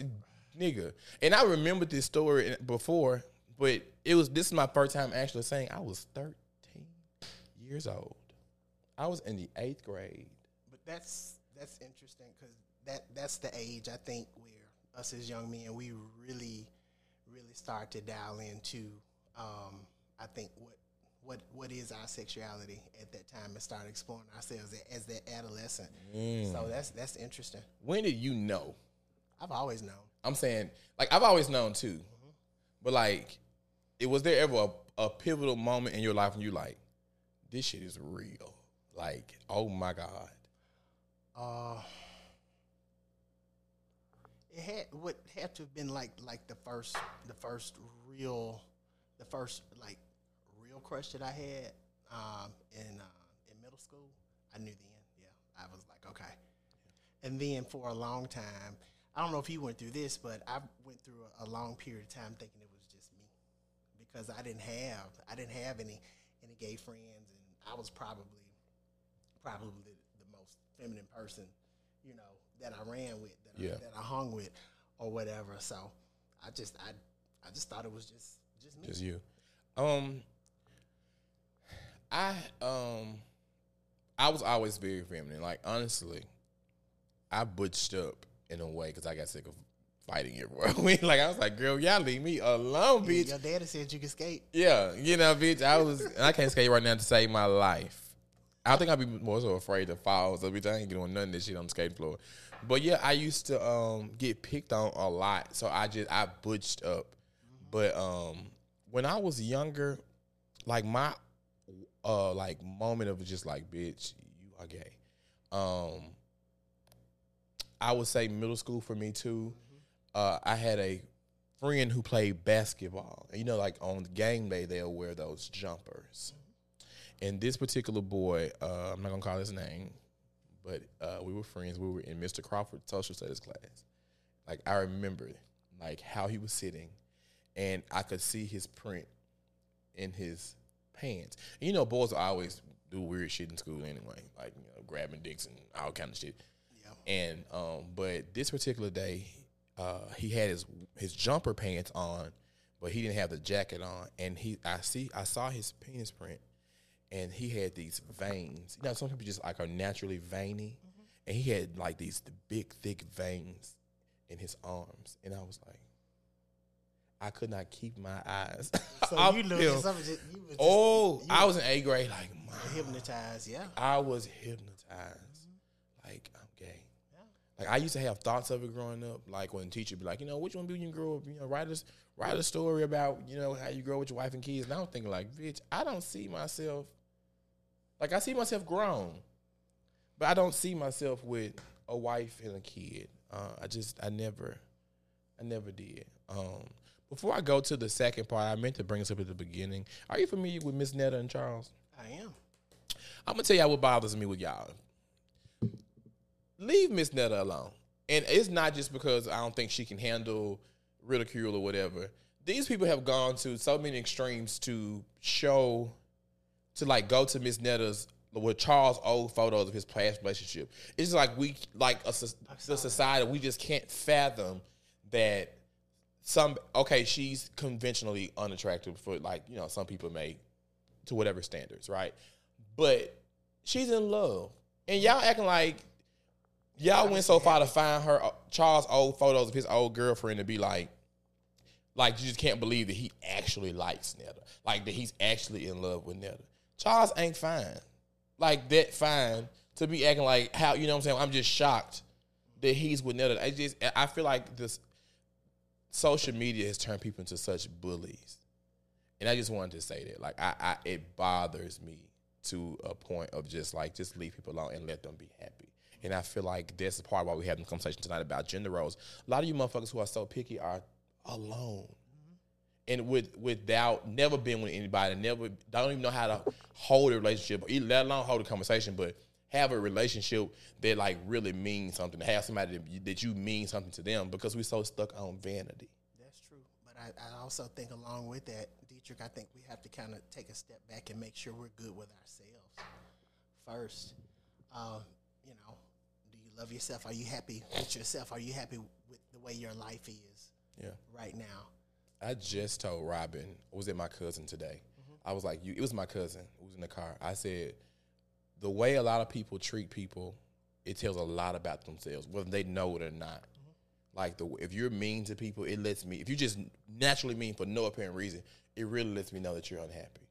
nigga. And I remembered this story before, but it was this is my first time actually saying I was 13 years old. I was in the eighth grade. but that's that's interesting because that that's the age I think where us as young men we really really start to dial into um, I think what what what is our sexuality at that time and start exploring ourselves as that adolescent. So that's that's interesting. When did you know? I've always known. I'm saying, like, I've always known too, but like, it was there ever a, a pivotal moment in your life when you like, this shit is real? Like, oh my god, Uh, it had what had to have been like like the first the first real the first like real crush that I had um, in uh, in middle school. I knew then. Yeah, I was like okay. And then for a long time, I don't know if you went through this, but I went through a, a long period of time thinking it was just me because I didn't have I didn't have any any gay friends, and I was probably probably the, the most feminine person, you know, that I ran with, that, Yeah. I, that I hung with, or whatever. So I just I I just thought it was just just me. just you. Um, I um, I was always very feminine. Like honestly, I butched up in a way because I got sick of fighting everywhere. [LAUGHS] Like I was like, girl, y'all leave me alone, bitch. Your daddy said you could skate. Yeah, you know, bitch. I was, and I can't skate right now to save my life. I think I'd be more so afraid to fall. So bitch, I ain't doing none of this shit on the skate floor. But yeah, I used to um get picked on a lot, so I just I butched up. But um when I was younger, like my uh like moment of just like bitch, you are gay. Um, I would say middle school for me too. Uh, I had a friend who played basketball. And you know, like on game day, they'll wear those jumpers. And this particular boy, uh, I'm not gonna call his name, but uh, we were friends. We were in Mr. Crawford's social studies class. Like I remember, like how he was sitting, and I could see his print in his pants. You know, boys always do weird shit in school anyway, like you know, grabbing dicks and all kind of shit. Yeah. And um, but this particular day, uh, he had his his jumper pants on, but he didn't have the jacket on. And he, I see, I saw his penis print, and he had these veins. You know, some people just like are naturally veiny, and he had like these big, thick veins in his arms. And I was like, I could not keep my eyes. [LAUGHS] So you looked him. at something. Just, you just, Oh, you I was in A grade. Like, hypnotized. Yeah. I was hypnotized. Like I'm gay. Like I used to have thoughts of it growing up. Like when teacher be like, you know, which one do you grow up? You know, write a write a story about you know how you grow with your wife and kids. And I was thinking like, bitch, I don't see myself. Like I see myself grown, but I don't see myself with a wife and a kid. Uh, I just I never, I never did. Um, before I go to the second part, I meant to bring this up at the beginning. Are you familiar with Miss Netta and Charles? I am. I'm gonna tell y'all what bothers me with y'all. Leave Miss Netta alone. And it's not just because I don't think she can handle ridicule or whatever. These people have gone to so many extremes to show, to like go to Miss Netta's with Charles old photos of his past relationship. It's like we like a, the society we just can't fathom that some okay she's conventionally unattractive for like you know some people may to whatever standards right? But she's in love. And y'all acting like y'all went so far to find her uh, Charles old photos of his old girlfriend to be like like you just can't believe that he actually likes Netta like that he's actually in love with Netta Charles ain't fine like that fine to be acting like how you know what I'm saying I'm just shocked that he's with Netta I just I feel like this social media has turned people into such bullies, and I just wanted to say that. Like, I, I it bothers me to a point of just like just leave people alone and let them be happy. And I feel like that's the part why we having the conversation tonight about gender roles. A lot of you motherfuckers who are so picky are alone. And with without never been with anybody, never don't even know how to hold a relationship, or let alone hold a conversation, but have a relationship that like really means something. Have somebody that you, that you mean something to them because we're so stuck on vanity. That's true. But I, I also think along with that, Dietrick, I think we have to kind of take a step back and make sure we're good with ourselves first. Um, you know, do you love yourself? Are you happy with yourself? Are you happy with the way your life is Yeah. right now? I just told Robin, was it my cousin today. I was like, you, it was my cousin who was in the car. I said, the way a lot of people treat people, it tells a lot about themselves, whether they know it or not. Like the if you're mean to people, it lets me. If you just naturally mean for no apparent reason, it really lets me know that you're unhappy.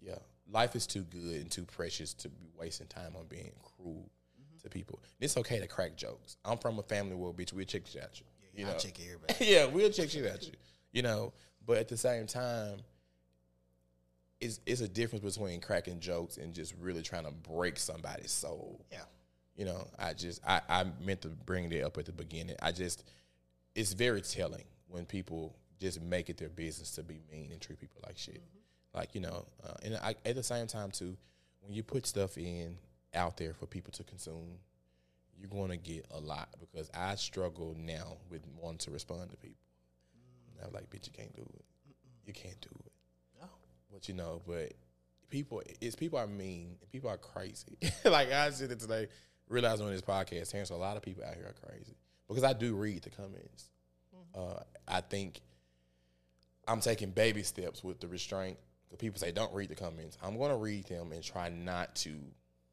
Yeah, life is too good and too precious to be wasting time on being cruel to people. It's okay to crack jokes. I'm from a family where bitch we'll check shit at you. you I'll know? check everybody. [LAUGHS] yeah, we'll check you at you. You know, but at the same time, it's it's a difference between cracking jokes and just really trying to break somebody's soul. Yeah. You know, I just I, I meant to bring that up at the beginning. I just it's very telling when people just make it their business to be mean and treat people like shit. Like you know, uh, and I, at the same time too, when you put stuff in out there for people to consume, you're going to get a lot because I struggle now with wanting to respond to people. I'm like, bitch, you can't do it. You can't do it. No. But you know, but people, it's people are mean people are crazy. [LAUGHS] like I said it today, realizing on this podcast, Terrance, a lot of people out here are crazy because I do read the comments. Uh, I think I'm taking baby steps with the restraint. Because people say don't read the comments. I'm going to read them and try not to,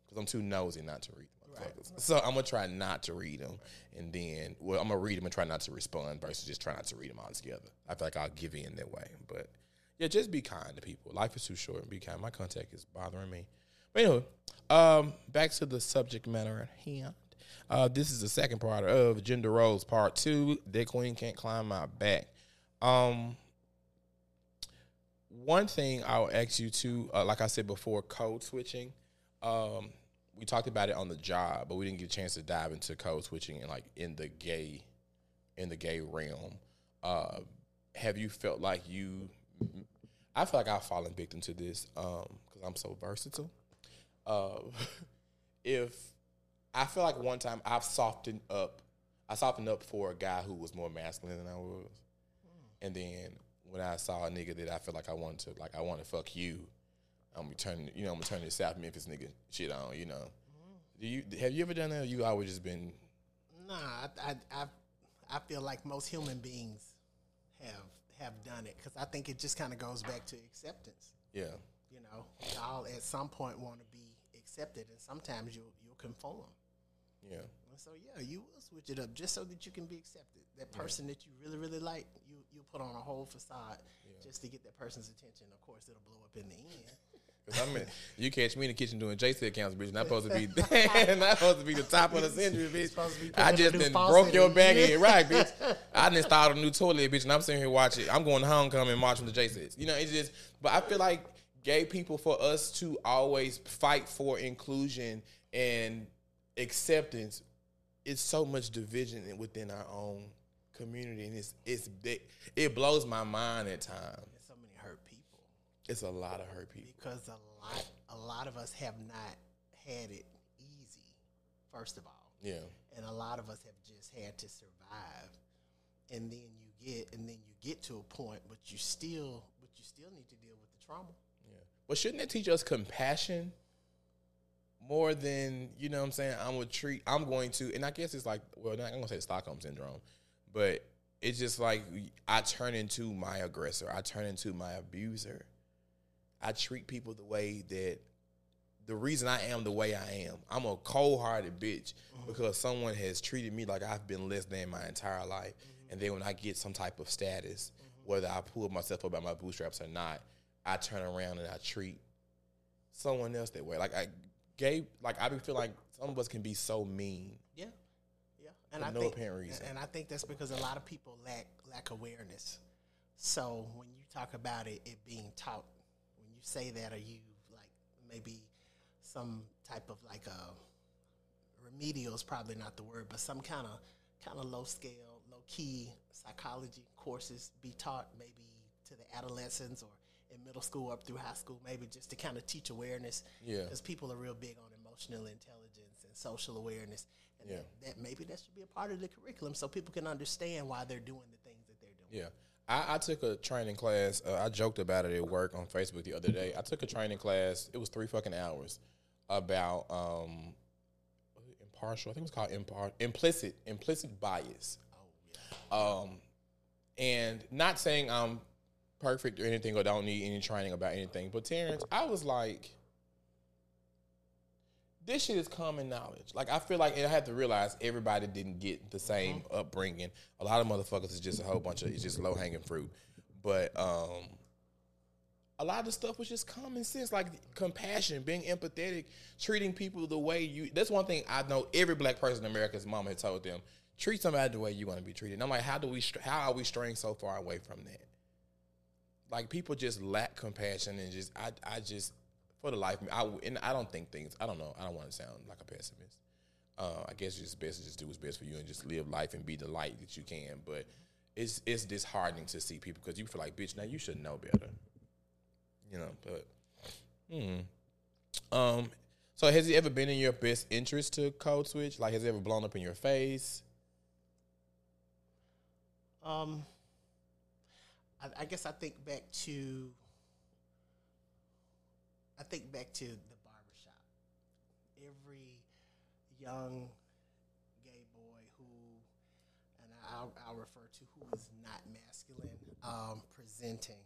because I'm too nosy not to read motherfuckers. So I'm gonna try not to read them, and then well, I'm gonna read them and try not to respond versus just try not to read them all together. I feel like I'll give in that way, but yeah, just be kind to people. Life is too short. and Be kind. My contact is bothering me. But anyway, um, back to the subject matter at hand. Uh, this is the second part of gender roles, part two. That queen can't climb my back. Um, one thing I'll ask you to, uh, like I said before, code switching. Um, we talked about it on the job, but we didn't get a chance to dive into code switching and like in the gay, in the gay realm. Uh, have you felt like you? I feel like I've fallen victim to this because I'm so versatile. Uh, [LAUGHS] if I feel like one time I've softened up, I softened up for a guy who was more masculine than I was, and then when I saw a nigga that I felt like I wanted to, like I want to fuck you, I'm returning, you know, I'm returning the South Memphis nigga shit on, you know. Do you have you ever done that? Or you always just been Nah, I, I, I, I feel like most human beings have have done it because I think it just kind of goes back to acceptance. yeah, You know, y'all at some point want to be accepted, and sometimes you'll you'll conform. yeah, And so yeah, you will switch it up just so that you can be accepted. That person that you really really like, you you put on a whole facade just to get that person's attention. Of course, it'll blow up in the end. Cause I mean, you catch me in the kitchen doing JC accounts, bitch. Not supposed to be, [LAUGHS] not supposed to be the top of the century, bitch. supposed to be I just done broke your in. back in, right, bitch. [LAUGHS] I done installed a new toilet, bitch, and I'm sitting here watching. I'm going to homecoming and marching the JCs. You know, it's just. But I feel like gay people, for us to always fight for inclusion and acceptance, it's so much division within our own community, and it's it's it, it blows my mind at times. There's so many hurt people It's a lot of hurt people. because a lot a lot of us have not had it easy. First of all, Yeah. and a lot of us have just had to survive. And then you get and then you get to a point, but you still but you still need to deal with the trauma. Yeah. But shouldn't it teach us compassion more than, you know what I'm saying? I'm gonna treat I'm going to and I guess it's like well I'm gonna say Stockholm syndrome, but it's just like I turn into my aggressor. I turn into my abuser. I treat people the way that the reason I am the way I am. I'm a cold hearted bitch uh-huh. because someone has treated me like I've been less than my entire life. Mm-hmm. And then when I get some type of status, mm-hmm. whether I pull myself up by my bootstraps or not, I turn around and I treat someone else that way. Like I gay like I feel like some of us can be so mean. Yeah, yeah. And I no think, apparent reason. And I think that's because a lot of people lack lack awareness. So when you talk about it, it being taught, say that, are you like maybe some type of like a remedial is probably not the word, but some kind of kind of low scale, low key psychology courses be taught maybe to the adolescents or in middle school up through high school, maybe just to kind of teach awareness. Yeah. Because people are real big on emotional intelligence and social awareness. And Yeah. that, that maybe that should be a part of the curriculum so people can understand why they're doing the things that they're doing. Yeah. I, I took a training class. Uh, I joked about it at work on Facebook the other day. I took a training class. It was three fucking hours about um, impartial. I think it was called impar- implicit implicit bias. Um, and not saying I'm perfect or anything or don't need any training about anything, but Terrance, I was like, this shit is common knowledge. Like I feel like and I had to realize everybody didn't get the same upbringing. A lot of motherfuckers is just a whole bunch of it's just low hanging fruit. But um a lot of the stuff was just common sense, like compassion, being empathetic, treating people the way you. That's one thing I know. Every black person in America's mama had told them, treat somebody the way you want to be treated. And I'm like, how do we? How are we straying so far away from that? Like people just lack compassion and just I I just for the life of me I and I don't think things I don't know I don't want to sound like a pessimist. Uh, I guess it's best to just do what's best for you and just live life and be the light that you can. But it's it's disheartening to see people because you feel like bitch now you should know better. You know, but hmm. Um, so has it ever been in your best interest to code switch? Like, has it ever blown up in your face? Um, I, I guess I think back to. I think back to the barbershop. Every young gay boy who, and I'll, I'll refer to who is not masculine, um, presenting,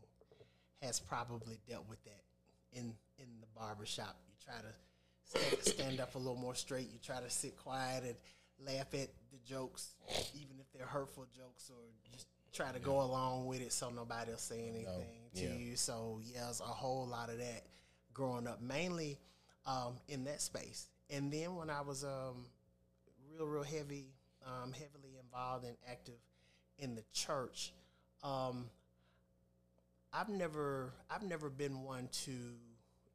has probably dealt with that in in the barbershop. You try to stand, stand up a little more straight. You try to sit quiet and laugh at the jokes, even if they're hurtful jokes, or just try to go along with it so nobody will say anything to yeah. you. So yeah, there's a whole lot of that growing up, mainly um, in that space. And then when I was um, real, real heavy, um, heavily involved and active in the church, um, I've never, I've never been one to,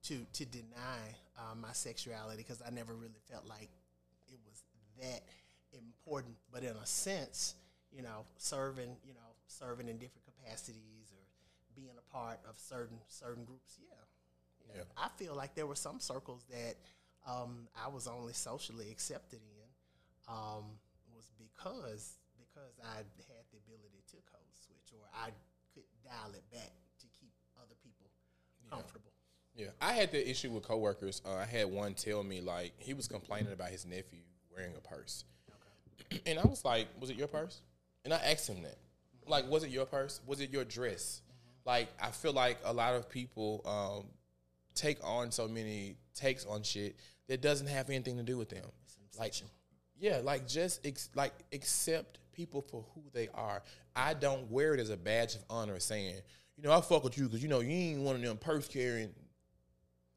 to, to deny uh, my sexuality because I never really felt like it was that important. But in a sense, you know, serving, you know, serving in different capacities or being a part of certain certain groups, yeah. You know, Yeah. I feel like there were some circles that um, I was only socially accepted in um, was because because I had the ability to code switch or I could dial it back to keep other people comfortable. Yeah, I had the issue with coworkers. Uh, I had one tell me like he was complaining about his nephew wearing a purse, [CLEARS THROAT] and I was like, "Was it your purse?" And I asked him that, like, "Was it your purse? Was it your dress?" Like, I feel like a lot of people um, take on so many takes on shit that doesn't have anything to do with them. Like, yeah, like just ex- like accept people for who they are. I don't wear it as a badge of honor, saying, you know, I fuck with you because you know you ain't one of them purse carrying.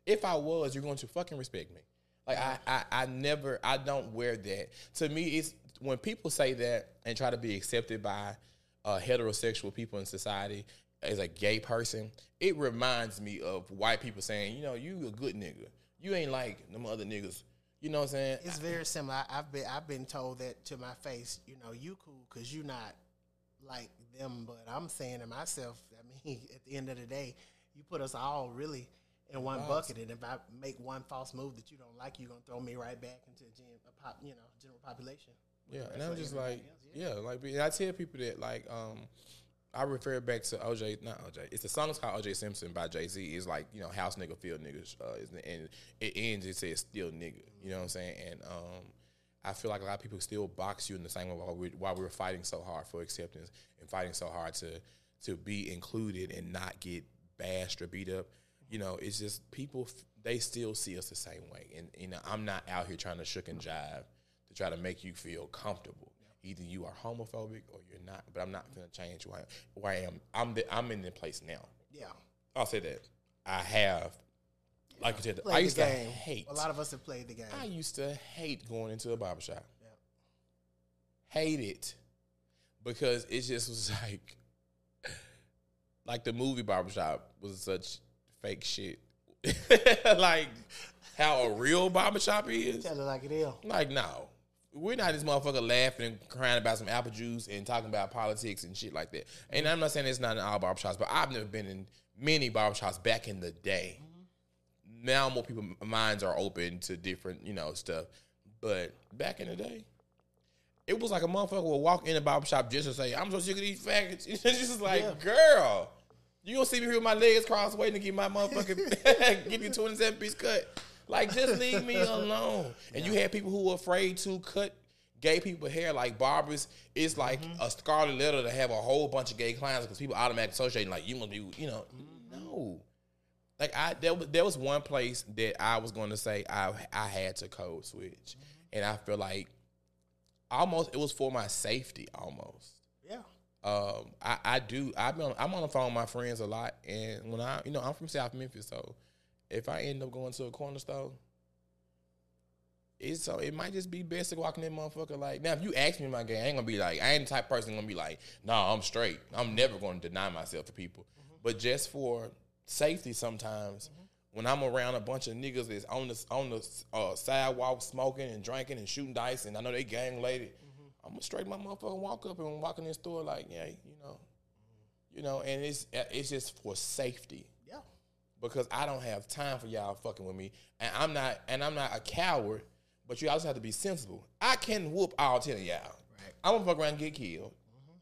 If I was, you're going to fucking respect me. Like I, I, I never, I don't wear that. To me, it's when people say that and try to be accepted by uh, heterosexual people in society as a gay person, it reminds me of white people saying, you know, you a good nigga. You ain't like them other niggas. You know what I'm saying? It's very similar. I, I've been I've been told that to my face. You know, you cool because you not like them, but I'm saying to myself. I mean, [LAUGHS] at the end of the day, you put us all really in one box. bucket, and if I make one false move that you don't like, you're gonna throw me right back into gen, a pop, you know, general population. Yeah, and I'm just like, else, yeah, like I tell people that like, um, I refer back to OJ, not OJ. It's the song called OJ Simpson by Jay Z. It's like you know, house nigga, field niggas, uh, and it ends. It says still nigga. You know what I'm saying? And um, I feel like a lot of people still box you in the same way while we while we're fighting so hard for acceptance and fighting so hard to to be included and not get bashed or beat up. You know, it's just people they still see us the same way, and you know, I'm not out here trying to shook and jive to try to make you feel comfortable. Either you are homophobic or you're not, but I'm not going to change who I am. Who I am. I'm the, I'm in the place now. Yeah, I'll say that I have, like you said, Played I used to hate. A lot of us have played the game. I used to hate going into a barbershop. Yeah. hate it because it just was [LAUGHS] like like the movie barbershop was such fake shit. [LAUGHS] like how a real barbershop is. Tell it like it is. Like, no. We're not this motherfucker laughing and crying about some apple juice and talking about politics and shit like that. And I'm not saying it's not in all barbershops, but I've never been in many barbershops back in the day. Now more people minds are open to different, you know, stuff. But back in the day, it was like a motherfucker would walk in a barbershop just to say, I'm so sick of these faggots. [LAUGHS] It's just like, Yeah. girl, you gonna see me here with my legs crossed waiting to get my motherfucking [LAUGHS] give you 27 piece cut. Like, just [LAUGHS] leave me alone. And you had people who were afraid to cut gay people hair like barbers. It's like a scarlet letter to have a whole bunch of gay clients because people automatically associating like you must be, you know, no. Like I there was there was one place that I was going to say I I had to code switch, and I feel like almost it was for my safety almost. Yeah. Um, I, I do. I've been. I'm on the phone with my friends a lot, and when I, you know, I'm from South Memphis, so if I end up going to a corner store, it's so it might just be best to walk in that motherfucker. Like now, if you ask me my game, I ain't gonna be like I ain't the type of person gonna be like, no, nah, I'm straight. I'm never gonna deny myself to people, mm-hmm. but just for safety, sometimes. Mm-hmm. When I'm around a bunch of niggas that's on the on the uh, sidewalk smoking and drinking and shooting dice, and I know they gang related, mm-hmm. I'm gonna straight my motherfucker walk up and walk in this store like, yeah, you know, you know, and it's it's just for safety. Because I don't have time for y'all fucking with me, and I'm not and I'm not a coward, but you also have to be sensible. I can whoop all ten of y'all. Right. I'm gonna fuck around and get killed.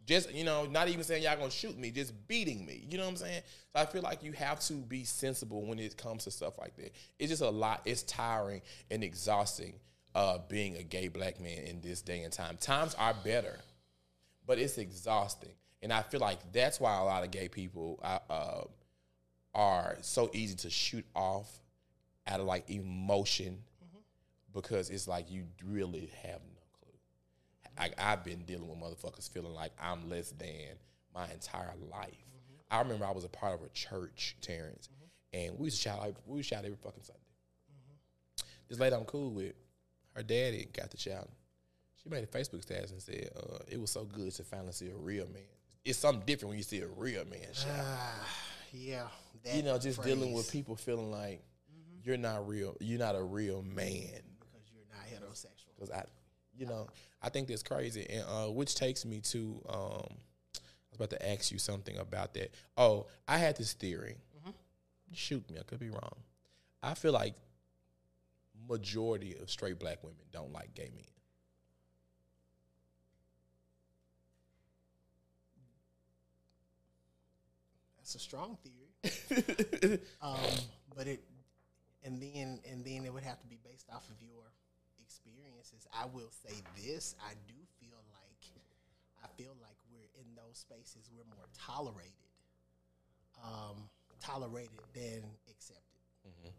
Just you know, not even saying y'all gonna shoot me, just beating me. You know what I'm saying? So I feel like you have to be sensible when it comes to stuff like that. It's just a lot. It's tiring and exhausting. Uh, being a gay black man in this day and time, times are better but it's exhausting. And I feel like that's why a lot of gay people uh, are so easy to shoot off out of like emotion mm-hmm. because it's like you really have no clue. I, I've been dealing with motherfuckers feeling like I'm less than my entire life. Mm-hmm. I remember I was a part of a church, Terrance, mm-hmm. and we used to shout. Like, we shout every fucking Sunday. This lady I'm cool with, her daddy got the shout. She made a Facebook status and said, uh, "It was so good to finally see a real man. It's something different when you see a real man shout. Ah. Ah, yeah. That you know, just dealing with people feeling like you're not real. You're not a real man. because you're not heterosexual. Because I, you know, I think that's crazy, and uh, which takes me to. Um, I was about to ask you something about that. Oh, I had this theory. Shoot me, I could be wrong. I feel like majority of straight black women don't like gay men. That's a strong theory. [LAUGHS] um, but it, and then and then it would have to be based off of your experiences. I will say this: I do feel like I feel like we're in those spaces. We're more tolerated, um, tolerated than accepted.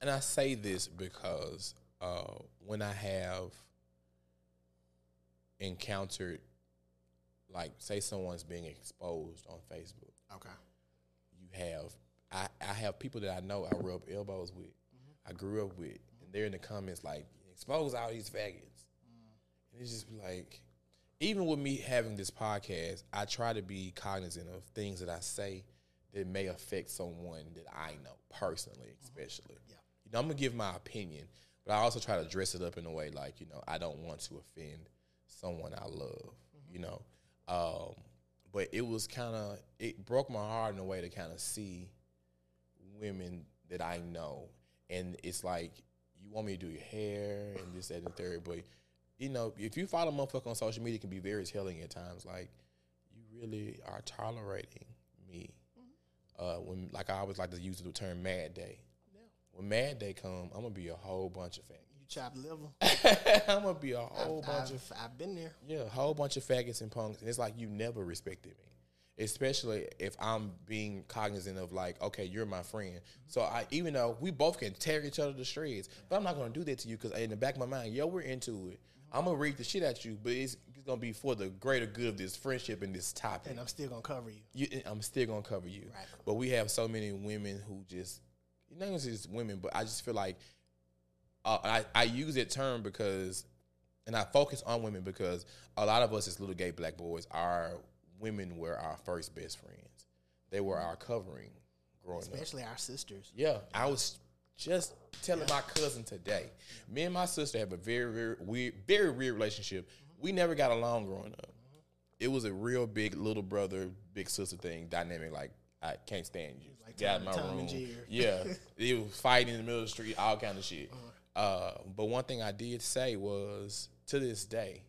and I say this because uh, when I have encountered, like, say someone's being exposed on Facebook, Okay. Have I, I have people that I know I rub elbows with, mm-hmm. I grew up with, and they're in the comments like, expose all these faggots. And it's just like, even with me having this podcast, I try to be cognizant of things that I say that may affect someone that I know personally, mm-hmm. especially. Yeah. You know, I'm gonna give my opinion, but I also try to dress it up in a way like, you know, I don't want to offend someone I love, mm-hmm. you know. Um, but it was kind of it broke my heart in a way to kind of see women that I know, and it's like you want me to do your hair and this, that, and the third, but you know, if you follow a motherfucker on social media, it can be very telling at times. Like you really are tolerating me. Uh, when like I always like to use the term "mad day." Yeah. When "mad day" come, I'm gonna be a whole bunch of faggots. You chop liver. [LAUGHS] I'm gonna be a whole I've, bunch I've, of I've been there. yeah, a whole bunch of faggots and punks, and it's like you never respected me, especially if I'm being cognizant of like, okay, you're my friend. So I, even though we both can tear each other to shreds, but I'm not gonna do that to you because in the back of my mind, yo, we're into it. I'm gonna read the shit at you, but it's, it's gonna be for the greater good of this friendship and this topic. And I'm still gonna cover you. You, I'm still gonna cover you. Right. But we have so many women who just, not just women, but I just feel like uh, I, I use that term because and I focus on women because a lot of us as little gay black boys, our women were our first best friends. They were our covering growing up. Especially our sisters. Yeah, I was just telling my cousin today. Me and my sister have a very, very weird, very weird relationship. We never got along growing up. It was a real big little brother, big sister thing dynamic. Like I can't stand you. Like Get out of my room. Yeah, [LAUGHS] it was fighting in the middle of the street, all kind of shit. Uh, but one thing I did say was, to this day,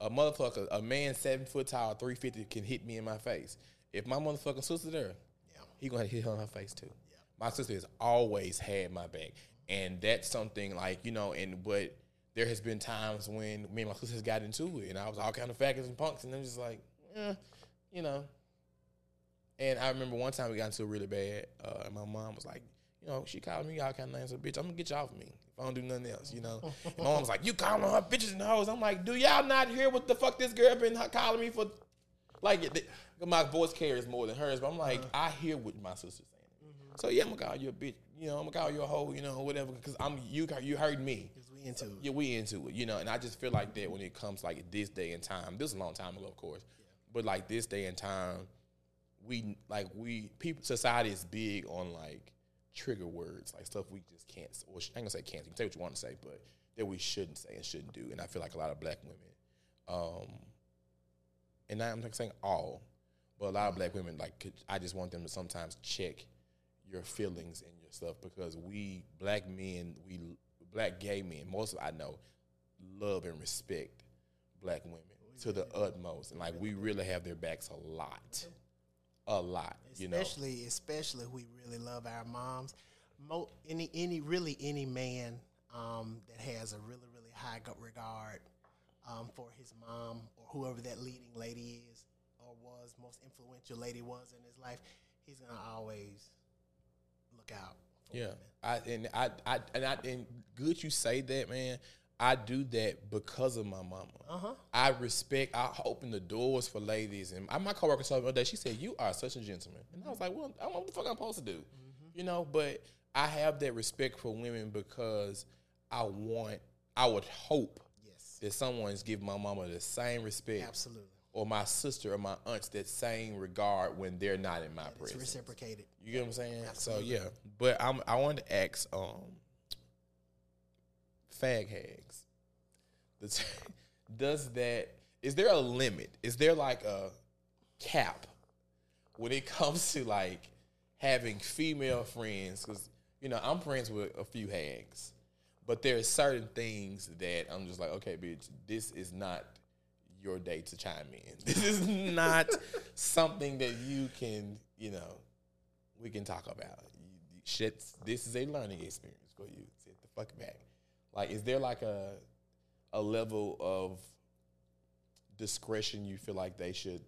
a motherfucker, a man seven foot tall, three fifty, can hit me in my face. If my motherfucking sister there, Yeah. he gonna hit her in her face too. My sister has always had my back, and that's something like you know. And but there has been times when me and my sister has got into it, and I was all kind of faggots and punks, and I'm just like, eh, you know. And I remember one time we got into it really bad, uh, and my mom was like, you know, she called me all kind of names, so bitch, I'm gonna get you off of me if I don't do nothing else, you know. my [LAUGHS] mom was like, you calling her bitches and hoes? I'm like, do y'all not hear what the fuck this girl been calling me for? Like, my voice carries more than hers, but I'm like, uh-huh. I hear what my sister's saying. Mm-hmm. So yeah, I'm gonna call you a bitch. You know, I'm gonna call you a hoe. You know, whatever. Because I'm you. You heard me. Because we into it. Yeah, we into it. You know, and I just feel like that when it comes like this day and time. This is a long time ago, of course. But like this day and time, we like we people. Society is big on like trigger words, like stuff we just can't. Or I am gonna say can't. You can say what you want to say, but that we shouldn't say and shouldn't do. And I feel like a lot of black women, um, and I'm not saying all, but a lot of black women like could, I just want them to sometimes check your feelings and your stuff because we black men, we black gay men, most of I know, love and respect black women to the utmost, and like we really have their backs a lot, a lot. You know, especially especially we really love our moms. Mo, any any really any man um, that has a really really high regard um, for his mom or whoever that leading lady is or was most influential lady was in his life, he's gonna always look out. For Yeah, women. I and I, I and I and good you say that, man. I do that because of my mama. Uh-huh. I respect. I open the doors for ladies, and I, my coworker told me the other day. She said, "You are such a gentleman," and I was like, "Well, I don't know what the fuck I'm supposed to do," you know. But I have that respect for women because I want. I would hope Yes, that someone's give my mama the same respect, absolutely. or my sister or my aunts that same regard when they're not in my It's presence. reciprocated. You get what I'm saying? Absolutely. So yeah, but I'm I wanted to ask um fag hags. [LAUGHS] Does that is there a limit? Is there like a cap when it [LAUGHS] comes to like having female friends? Because you know I'm friends with a few hags, but there are certain things that I'm just like, okay, bitch, this is not your day to chime in. [LAUGHS] This is not something that you can, you know, we can talk about. You, you- shit, this is a learning experience for you. Sit the fuck back. Like, is there like a a level of discretion you feel like they should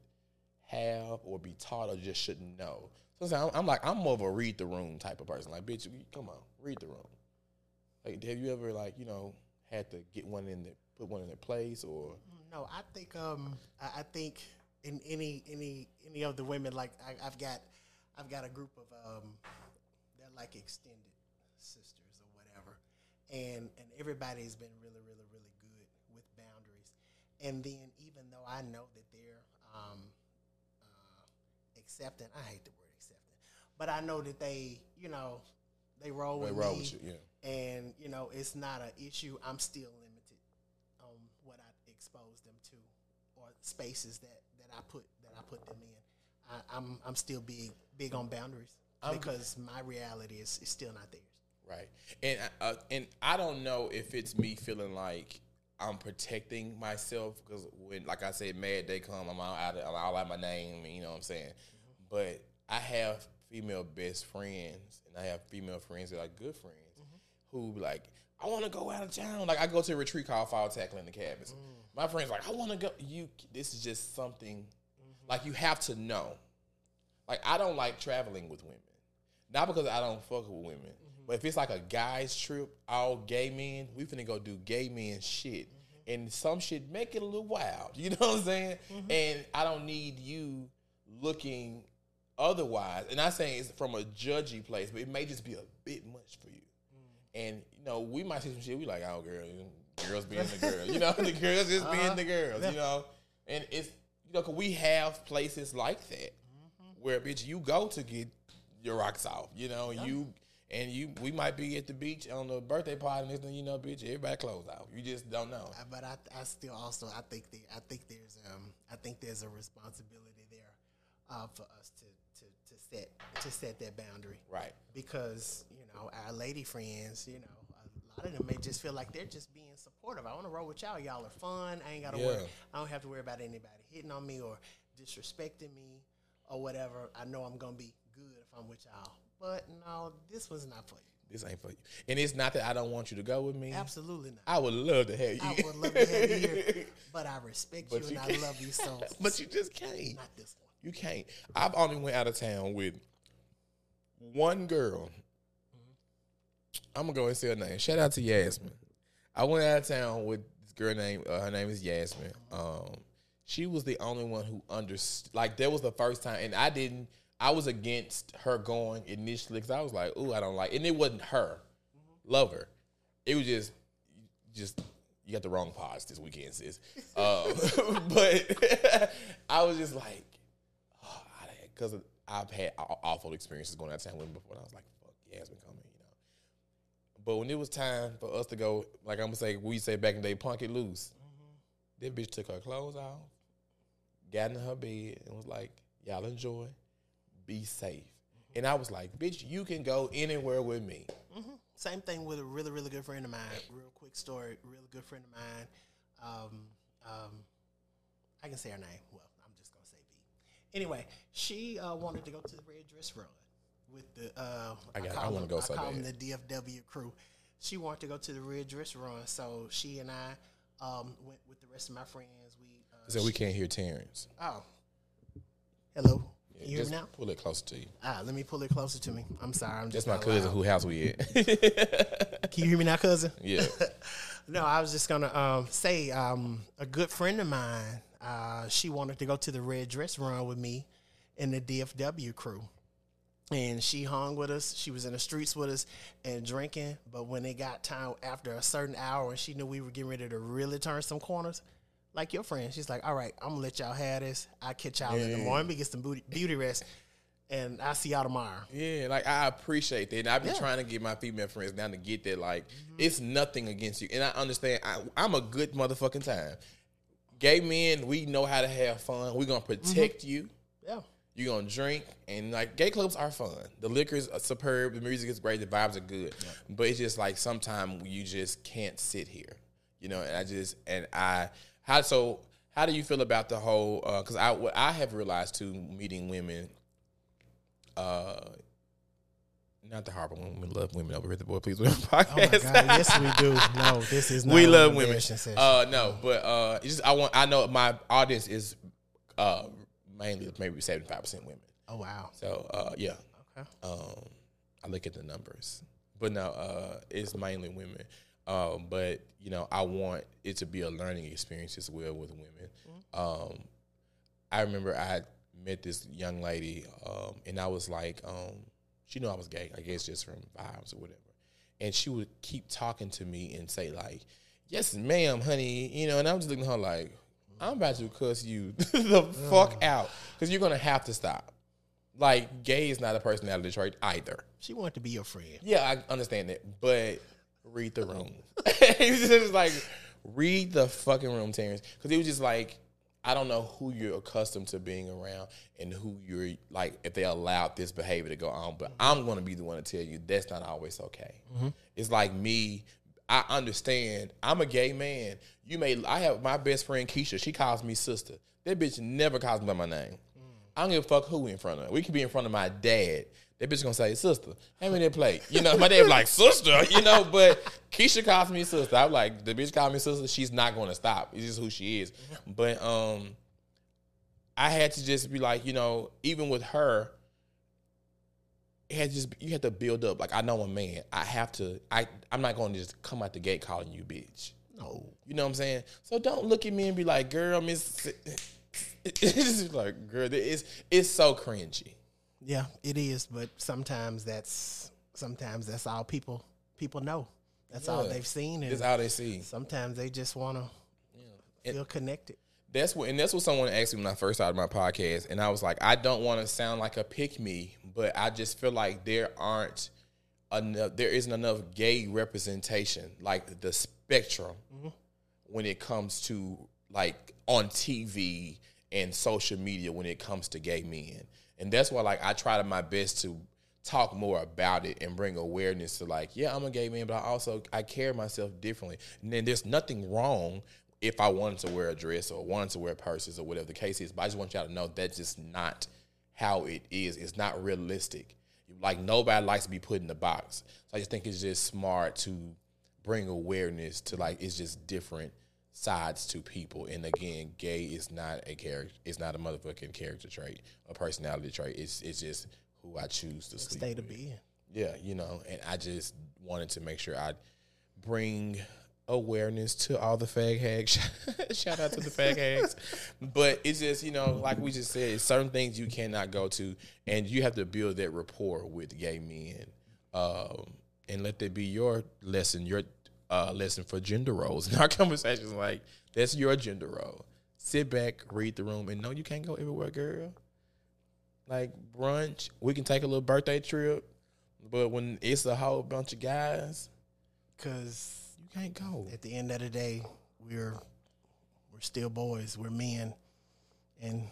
have or be taught or just shouldn't know? So I'm, I'm like, I'm more of a read the room type of person. Like, bitch, come on, read the room. Like, have you ever like, you know, had to get one in the put one in their place or? No, I think um I, I think in any any any of the women like I, I've got I've got a group of um they're like extended sisters and and everybody's been really really really good with boundaries, and then even though I know that they're um uh, accepting, I hate the word accepting, but I know that they you know they roll They with roll me with you, yeah. and you know it's not an issue. I'm still limited on what I expose them to or spaces that that I put that I put them in. I, I'm I'm still big big on boundaries because my reality is, is still not theirs. Right. And uh, and I don't know if it's me feeling like I'm protecting myself because when, like I said, Mad Day come, I'm all out, of, I'm all out my name, you know what I'm saying. But I have female best friends, and I have female friends that are good friends who be like, I want to go out of town. Like I go to a retreat called Fall Tackling the Cabins. My friends like, I want to go. You, this is just something like you have to know. Like I don't like traveling with women. Not because I don't fuck with women, but if it's like a guy's trip, all gay men, we finna go do gay men shit. And some shit make it a little wild. [LAUGHS] You know what I'm saying? And I don't need you looking otherwise. And I'm saying it's from a judgy place, but it may just be a bit much for you. And you know, we might see some shit. We like, oh girl, girls being the girls. You know, [LAUGHS] the girls just Uh-huh. being the girls. You know, and it's you know, cause we have places like that Mm-hmm. where bitch you go to get your rocks off. You know, you and you we might be at the beach on the birthday party, and next thing you know, bitch, everybody clothes out. You just don't know. Uh, But I, I still also I think the, I think there's um I think there's a responsibility there uh, for us to, to, to set to set that boundary. Right. Because you know our lady friends, you know, a lot of them may just feel like they're just being supportive. I want to roll with y'all. Y'all are fun. I ain't got to worry. I don't have to worry about anybody hitting on me or disrespecting me or whatever. I know I'm gonna be good if I'm with y'all. But no, this was not for you. This ain't for you. And it's not that I don't want you to go with me. Absolutely not. I would love to have you. I would love to have you here, [LAUGHS] but I respect But you you and I love you so. [LAUGHS] but you just can't. not this one. You can't. I've only went out of town with one girl. I'm gonna go and say her name. Shout out to Yasmin. I went out of town with this girl named uh, her name is Yasmin. Um, she was the only one who understood. Like that was the first time, and I didn't. I was against her going initially because I was like, "Ooh, I don't like." And it wasn't her, love her. It was just, just you got the wrong pause this weekend, sis. Uh, [LAUGHS] but [LAUGHS] I was just like, because I've had awful experiences going out of town with him before. And I was like, fuck, Yasmin coming, you know. But when it was time for us to go, like I'm gonna say, we say back in the day, punk it loose. That bitch took her clothes off, got in her bed, and was like, y'all enjoy, be safe. And I was like, bitch, you can go anywhere with me. Same thing with a really, really good friend of mine. Real quick story. Really good friend of mine. Um, um, I can say her name. Well, I'm just gonna say B. Anyway, she uh, wanted to go to the red dress run with the. Uh, I got- call I wanna them- go I so call them the DFW crew. She wanted to go to the red dress run, so she and I um, went with the rest of my friends. We uh, So we can't hear Terrance. Oh, hello. You hear Just me now? pull it closer to you. Ah, let me pull it closer to me. I'm sorry. I'm That's just my cousin loud. who house we at. [LAUGHS] Can you hear me now, cousin? yeah. [LAUGHS] No, I was just gonna um, say um, a good friend of mine. Uh, she wanted to go to the red dress run with me in the DFW crew, and she hung with us. She was in the streets with us and drinking. But when it got time after a certain hour, and she knew we were getting ready to really turn some corners, like your friend, she's like, "All right, I'm gonna let y'all have this. I catch y'all in the morning. We get some beauty, beauty rest, and I see y'all tomorrow." Yeah, like I appreciate that. And I've been Yeah. trying to get my female friends down to get that. Like, it's nothing against you. And I understand I, I'm a good motherfucking time. Gay men, we know how to have fun. We're gonna protect you. Yeah. You're gonna drink and like gay clubs are fun. The liquor's are superb, the music is great, the vibes are good. But it's just like sometimes you just can't sit here. You know, and I just and I how so how do you feel about the whole because I what I have realized too meeting women uh not the Harper women. We love women over at the Boy Please Women podcast. [LAUGHS] Oh my. God! yes, we do. No, this is [LAUGHS] not we love women. Uh, no, but uh, it's just I want. I know my audience is uh mainly maybe seventy five percent women. oh wow. So uh, yeah, Okay. um, I look at the numbers, but no, uh, it's mainly women. Um, but you know, I want it to be a learning experience as well with women. Um, I remember I met this young lady, um, and I was like, um, she knew I was gay. I guess just from vibes or whatever. And she would keep talking to me and say like, "Yes, ma'am, honey," you know. And I'm just looking at her like, "I'm about to cuss you [LAUGHS] the fuck out because you're gonna have to stop." Like, gay is not a person out personality trait either. She wanted to be your friend. Yeah, I understand that, but read the room. [LAUGHS] it's just like read the fucking room, Terrance, because he was just like I don't know who you're accustomed to being around and who you're like if they allowed this behavior to go on, but I'm going to be the one to tell you that's not always okay. Mm-hmm. It's like me. I understand. I'm a gay man. You may. I have my best friend Keisha. She calls me sister. That bitch never calls me by my name. Mm. I don't give a fuck who we in front of. We could be in front of my dad. That bitch gonna say, sister, hand me that plate. You know, my dad like, sister, you know, but Keisha calls me sister. I'm like, the bitch called me sister, she's not gonna stop. It's just who she is. But um I had to just be like, you know, even with her, it had just you had to build up. Like I know a man. I have to I I'm not gonna just come out the gate calling you bitch. No. You know what I'm saying? So don't look at me and be like, girl, miss [LAUGHS] it's just like, girl, it's it's so cringy. Yeah, it is, but sometimes that's sometimes that's all people people know. That's all they've seen, and That's all they see. sometimes they just want to yeah. feel connected. That's what, and that's what someone asked me when I first started my podcast, and I was like, I don't want to sound like a pick me, but I just feel like there aren't enough, there isn't enough gay representation, like the spectrum, mm-hmm. when it comes to like on TV and social media when it comes to gay men, and that's why like I try to my best to talk more about it and bring awareness to like, yeah, I'm a gay man, but I also I care myself differently, and then there's nothing wrong if I wanted to wear a dress or wanted to wear purses or whatever the case is. But I just want y'all to know that's just not how it is. It's not realistic. Like nobody likes to be put in the box. So I just think it's just smart to bring awareness to like it's just different sides to people. And again, gay is not a character. It's not a motherfucking character trait, a personality trait. It's it's just who I choose to sleep. Of with. being. Yeah, you know, and I just wanted to make sure I bring awareness to all the fag hags. [LAUGHS] Shout out to the fag hags. [LAUGHS] But it's just, you know, like we just said, certain things you cannot go to, and you have to build that rapport with gay men. Um, and let that be your lesson, your uh, lesson for gender roles in our [LAUGHS] conversations. Like, that's your gender role. Sit back, read the room, and no, you can't go everywhere, girl. Like brunch, we can take a little birthday trip, but when it's a whole bunch of guys, Because you can't go. at the end of the day, we're we're still boys. We're men, and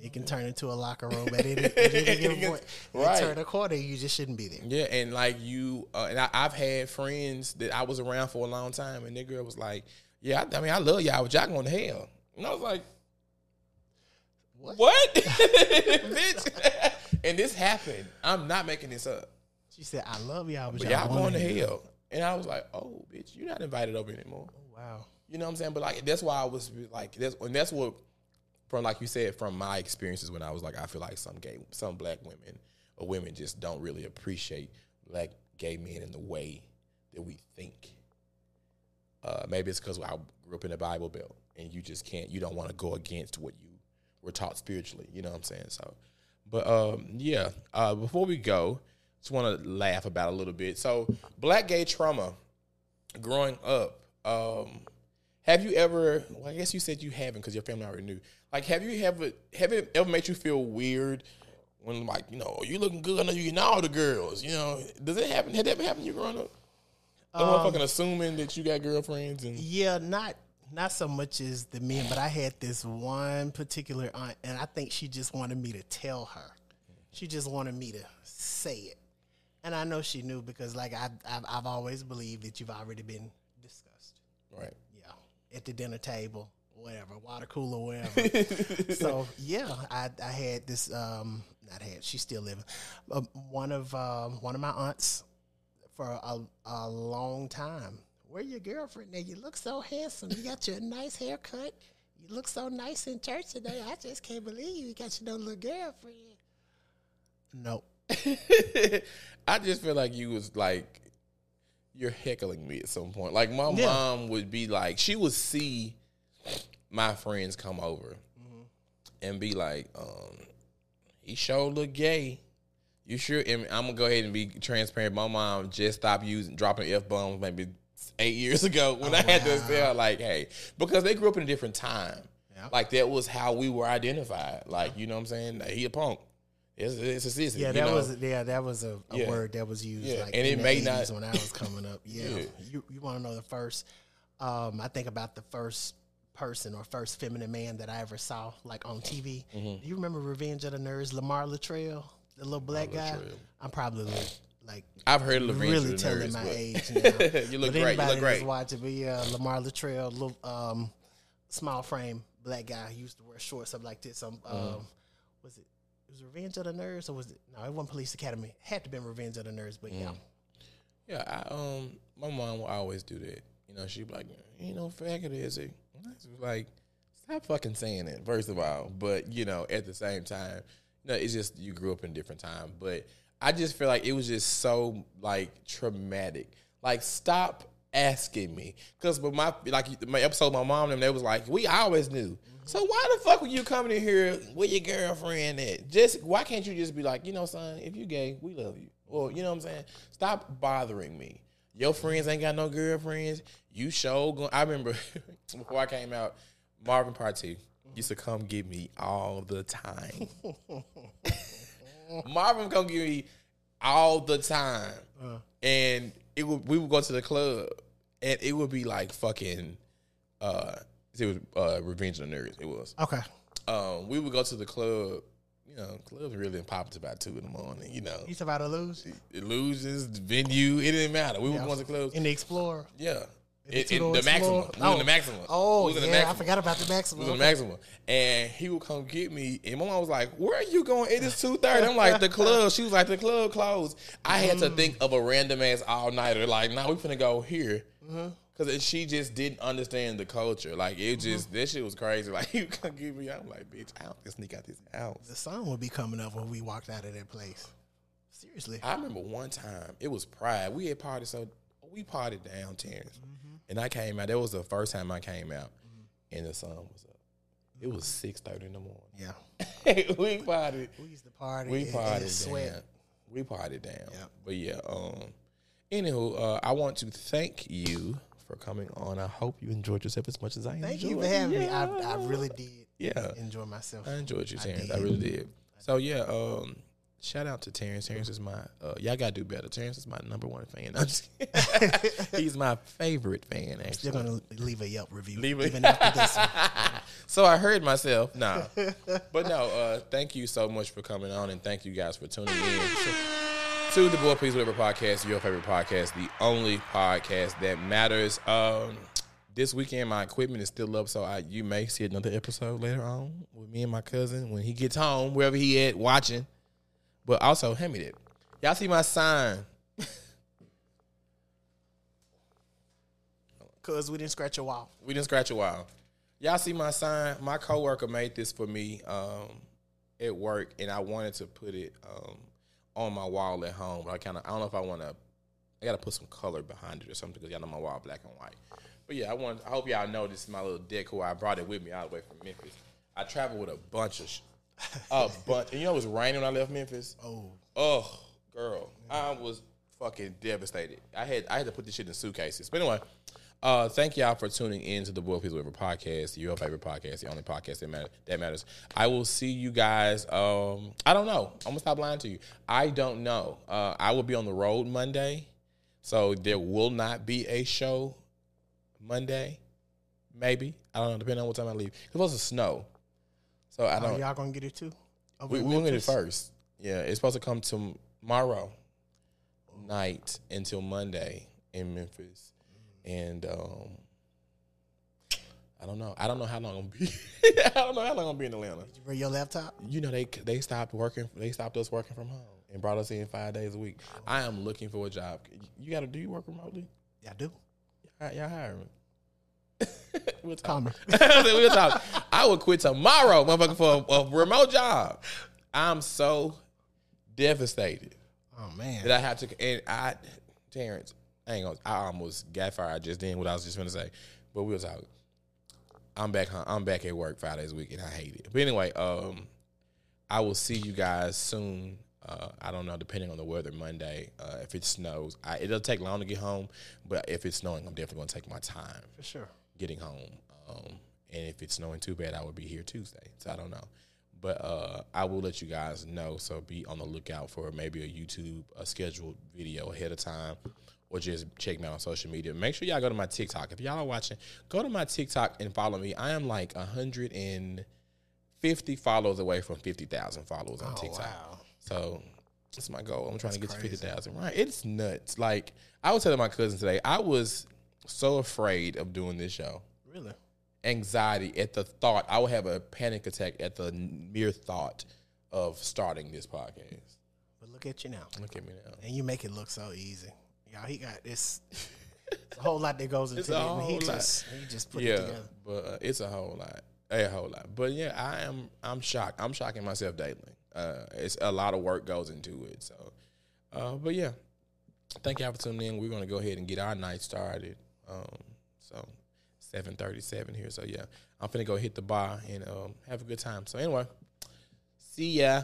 it can turn into a locker room at any, at any [LAUGHS] given point. Right. Right. Turn a corner, you just shouldn't be there. Yeah, and like you, uh, and I, I've had friends that I was around for a long time, and that girl was like, "Yeah, I, I mean, I love y'all, but y'all going to hell." And I was like, What? "What, [LAUGHS] bitch?" and this happened. I'm not making this up. She said, "I love y'all, but, But y'all, y'all going to hell." hell. And I was like, "Oh, bitch, you're not invited over anymore." Oh, wow. You know what I'm saying? But like that's why I was like that's and that's what from like you said from my experiences when I was like I feel like some gay some black women or women just don't really appreciate black gay men in the way that we think. Uh, maybe it's because I grew up in the Bible Belt and you just can't you don't want to go against what you were taught spiritually. You know what I'm saying? So, but um, yeah. Uh, before we go, just want to laugh about a little bit. So, black gay trauma growing up. Um, have you ever? Well, I guess you said you haven't because your family already knew. Like, have you ever have it ever made you feel weird when like you know you looking good? I know you getting all the girls. You know, does it happen? Had that ever happened to you growing up? No Um, motherfucking assuming that you got girlfriends and Yeah, not not so much as the men, but I had this one particular aunt, and I think she just wanted me to tell her. She just wanted me to say it, and I know she knew because, like, I, I've I've always believed that you've already been discussed. right. At the dinner table, whatever, water cooler, whatever. [LAUGHS] so yeah, I I had this. Um, not had. She's still living. Uh, one of um, one of my aunts for a, a long time. Where your girlfriend? Now you look so handsome. You got your nice haircut. You look so nice in church today. I just can't believe you got your little girlfriend. Nope. [LAUGHS] I just feel like you was like you're heckling me at some point. Like my Yeah. mom would be like, she would see my friends come over and be like, um, he sure look gay. You sure? And I'm gonna go ahead and be transparent. My mom just stopped using dropping f bombs maybe eight years ago [LAUGHS] when I had to tell like, hey, because they grew up in a different time. Yeah. Like that was how we were identified. Like you know what I'm saying? Like, he a punk. It's it's a sissy. Yeah, that know? was yeah, that was a, a Yeah. word that was used Yeah, like and it may 80s not- when I was coming up. [LAUGHS] Yeah, Yeah. you you want to know the first? Um, I think about the first person or first feminine man that I ever saw like on TV. Mm-hmm. You remember Revenge of the Nerds? Lamar Latrell, the little black guy. Latrell. I'm probably like, I've heard of Revenge really of the telling Nerds, my but- age [LAUGHS] now. you look but great. You look great. watching, but yeah, Lamar Latrell, little um, small frame black guy, he used to wear shorts up like this. Um, Mm. um was it? It was Revenge of the Nerds, or was it? No, it wasn't Police Academy. Had to been Revenge of the Nerds, but Mm. yeah, Yeah, I, um, my mom will always do that. You know, she'd be like, "You know, faggot is he?" And I was like, "Stop fucking saying it." First of all, but you know, at the same time, no, it's just you grew up in a different time. But I just feel like it was just so like traumatic. Like, stop asking me, because but my like my episode, my mom and them, they was like, "We always knew." So why the fuck were you coming in here with your girlfriend at? Just why can't you just be like, you know, son, if you gay, we love you. well you know what I'm saying? Stop bothering me. Your friends ain't got no girlfriends. You show. Go- I remember [LAUGHS] before I came out, Marvin Party used to come get me all the time. [LAUGHS] Marvin come get me all the time, uh. and it would we would go to the club, and it would be like fucking. Uh, it was uh, Revenge of the Nerds. It was Okay. um, we would go to the club. You know, clubs really popped about two in the morning. You know, You about to lose illusions, venue, it didn't matter. We would go to clubs. in the Explorer. Yeah, it, it, the maximum. Explorer? We oh. oh, was in Oh. the maximum. Oh we yeah, I forgot about the maximum. was in the maximum, and he would come get me. And my mom was like, "Where are you going? It is two thirty. I'm like, "The club." She was like, "The club closed." I had to mm. think of a random ass all nighter. Like, now nah, we finna go here. Mm-hmm. Cause she just didn't understand the culture. Like it mm-hmm. just this shit was crazy. [LAUGHS] Like you come get me. I'm like, bitch, I don't sneak out this house. The sun would be coming up when we walked out of that place. Seriously. I remember one time it was Pride. We had party, so we partied down Terrance, mm-hmm. And I came out. That was the first time I came out, and the sun was up. It was six thirty in the morning. Yeah. [LAUGHS] we partied. We used to party. We partied sweat. down. We partied down. Yeah. But yeah. Um. Anywho, uh, I want to thank you for coming on. I hope you enjoyed yourself as much as I Thank enjoyed. Thank you for having me. I, I really did Yeah. enjoy myself. I enjoyed you, I Terrance. I, did. really did. So yeah, um, shout out to Terrance. Terrance is my uh, y'all gotta do better. Terrance is my number one fan. I'm just. [LAUGHS] He's my favorite fan. Still Actually, gonna leave a Yelp review. Leave it- even after this [LAUGHS] so I heard myself. Nah, but no. Uh, thank you so much for coming on, and thank you guys for tuning in to the Boy Please Whatever podcast, your favorite podcast, the only podcast that matters. Um, this weekend my equipment is still up, so I you may see another episode later on with me and my cousin when he gets home, wherever he at watching. But also, hand me that. Y'all see my sign? [LAUGHS] Cause we didn't scratch a wall. We didn't scratch a while. Y'all see my sign? My coworker made this for me um, at work, and I wanted to put it um, on my wall at home. But I kind of I don't know if I want to. I got to put some color behind it or something because y'all know my wall black and white. But yeah, I want. I hope y'all know this is my little decor. I brought it with me all the way from Memphis. I traveled with a bunch of, [LAUGHS] a bunch. And you know it was raining when I left Memphis. Oh, Oh, girl, I was fucking devastated. I had I had to put this shit in suitcases. But anyway, uh, thank y'all for tuning in to the Boy Please Whatever podcast, your favorite podcast, the only podcast that matter that matters. I will see you guys. Um, I don't know. I'm gonna stop lying to you. I don't know. Uh, I will be on the road Monday, so there will not be a show Monday. Maybe I don't know. Depending on what time I leave. It's supposed to snow, so I oh don't. y'all gonna get it too? Over We, we gonna get it first. Yeah, it's supposed to come tomorrow night until Monday in Memphis, and um, I don't know. I don't know how long I'm gonna be. [LAUGHS] I don't know how long I'm gonna be in Atlanta. Did you bring your laptop? You know they they stopped working. They stopped us working from home and brought us in five days a week. I am looking for a job. You got to do you work remotely? Yeah, I do. Y'all y'all hire me. We'll talk. We'll talk. I would quit tomorrow, motherfucker, for a, a remote job. I'm so devastated Oh man. that I have to. And I, Terrance, I ain't gonna. I almost got fired just then. What I was just gonna say, but we'll talk. I'm back. home- I'm back at work five days a week, and I hate it. But anyway, um, I will see you guys soon. Uh, I don't know, depending on the weather. Monday, uh, if it snows, I, it'll take long to get home. But if it's snowing, I'm definitely gonna take my time For sure. Getting home. Um, and if it's snowing too bad, I would be here Tuesday. So I don't know. But uh, I will let you guys know. So be on the lookout for maybe a YouTube a scheduled video ahead of time, or just check me out on social media. Make sure y'all go to my TikTok. If y'all are watching, go to my TikTok and follow me. I am like hundred and fifty followers away from fifty thousand followers on Oh TikTok. wow. So that's my goal. I'm trying to get to fifty thousand. Right? It's nuts. Like I was telling my cousin today, I was so afraid of doing this show. Really? Anxiety at the thought. I would have a panic attack at the mere thought of starting this podcast. But look at you now. Look at me now. And you make it look so easy. Y'all, he got this. it's a whole lot that goes [LAUGHS] into it. He lot. just he just put it yeah, together. but uh, it's a whole lot, a whole lot. But yeah, I am. I'm shocked. I'm shocking myself daily. Uh, it's a lot of work goes into it. So, uh, but yeah, thank y'all for tuning in. We're gonna go ahead and get our night started. Um, so, seven thirty-seven here. So yeah, I'm finna go hit the bar and um, have a good time. So anyway, see ya.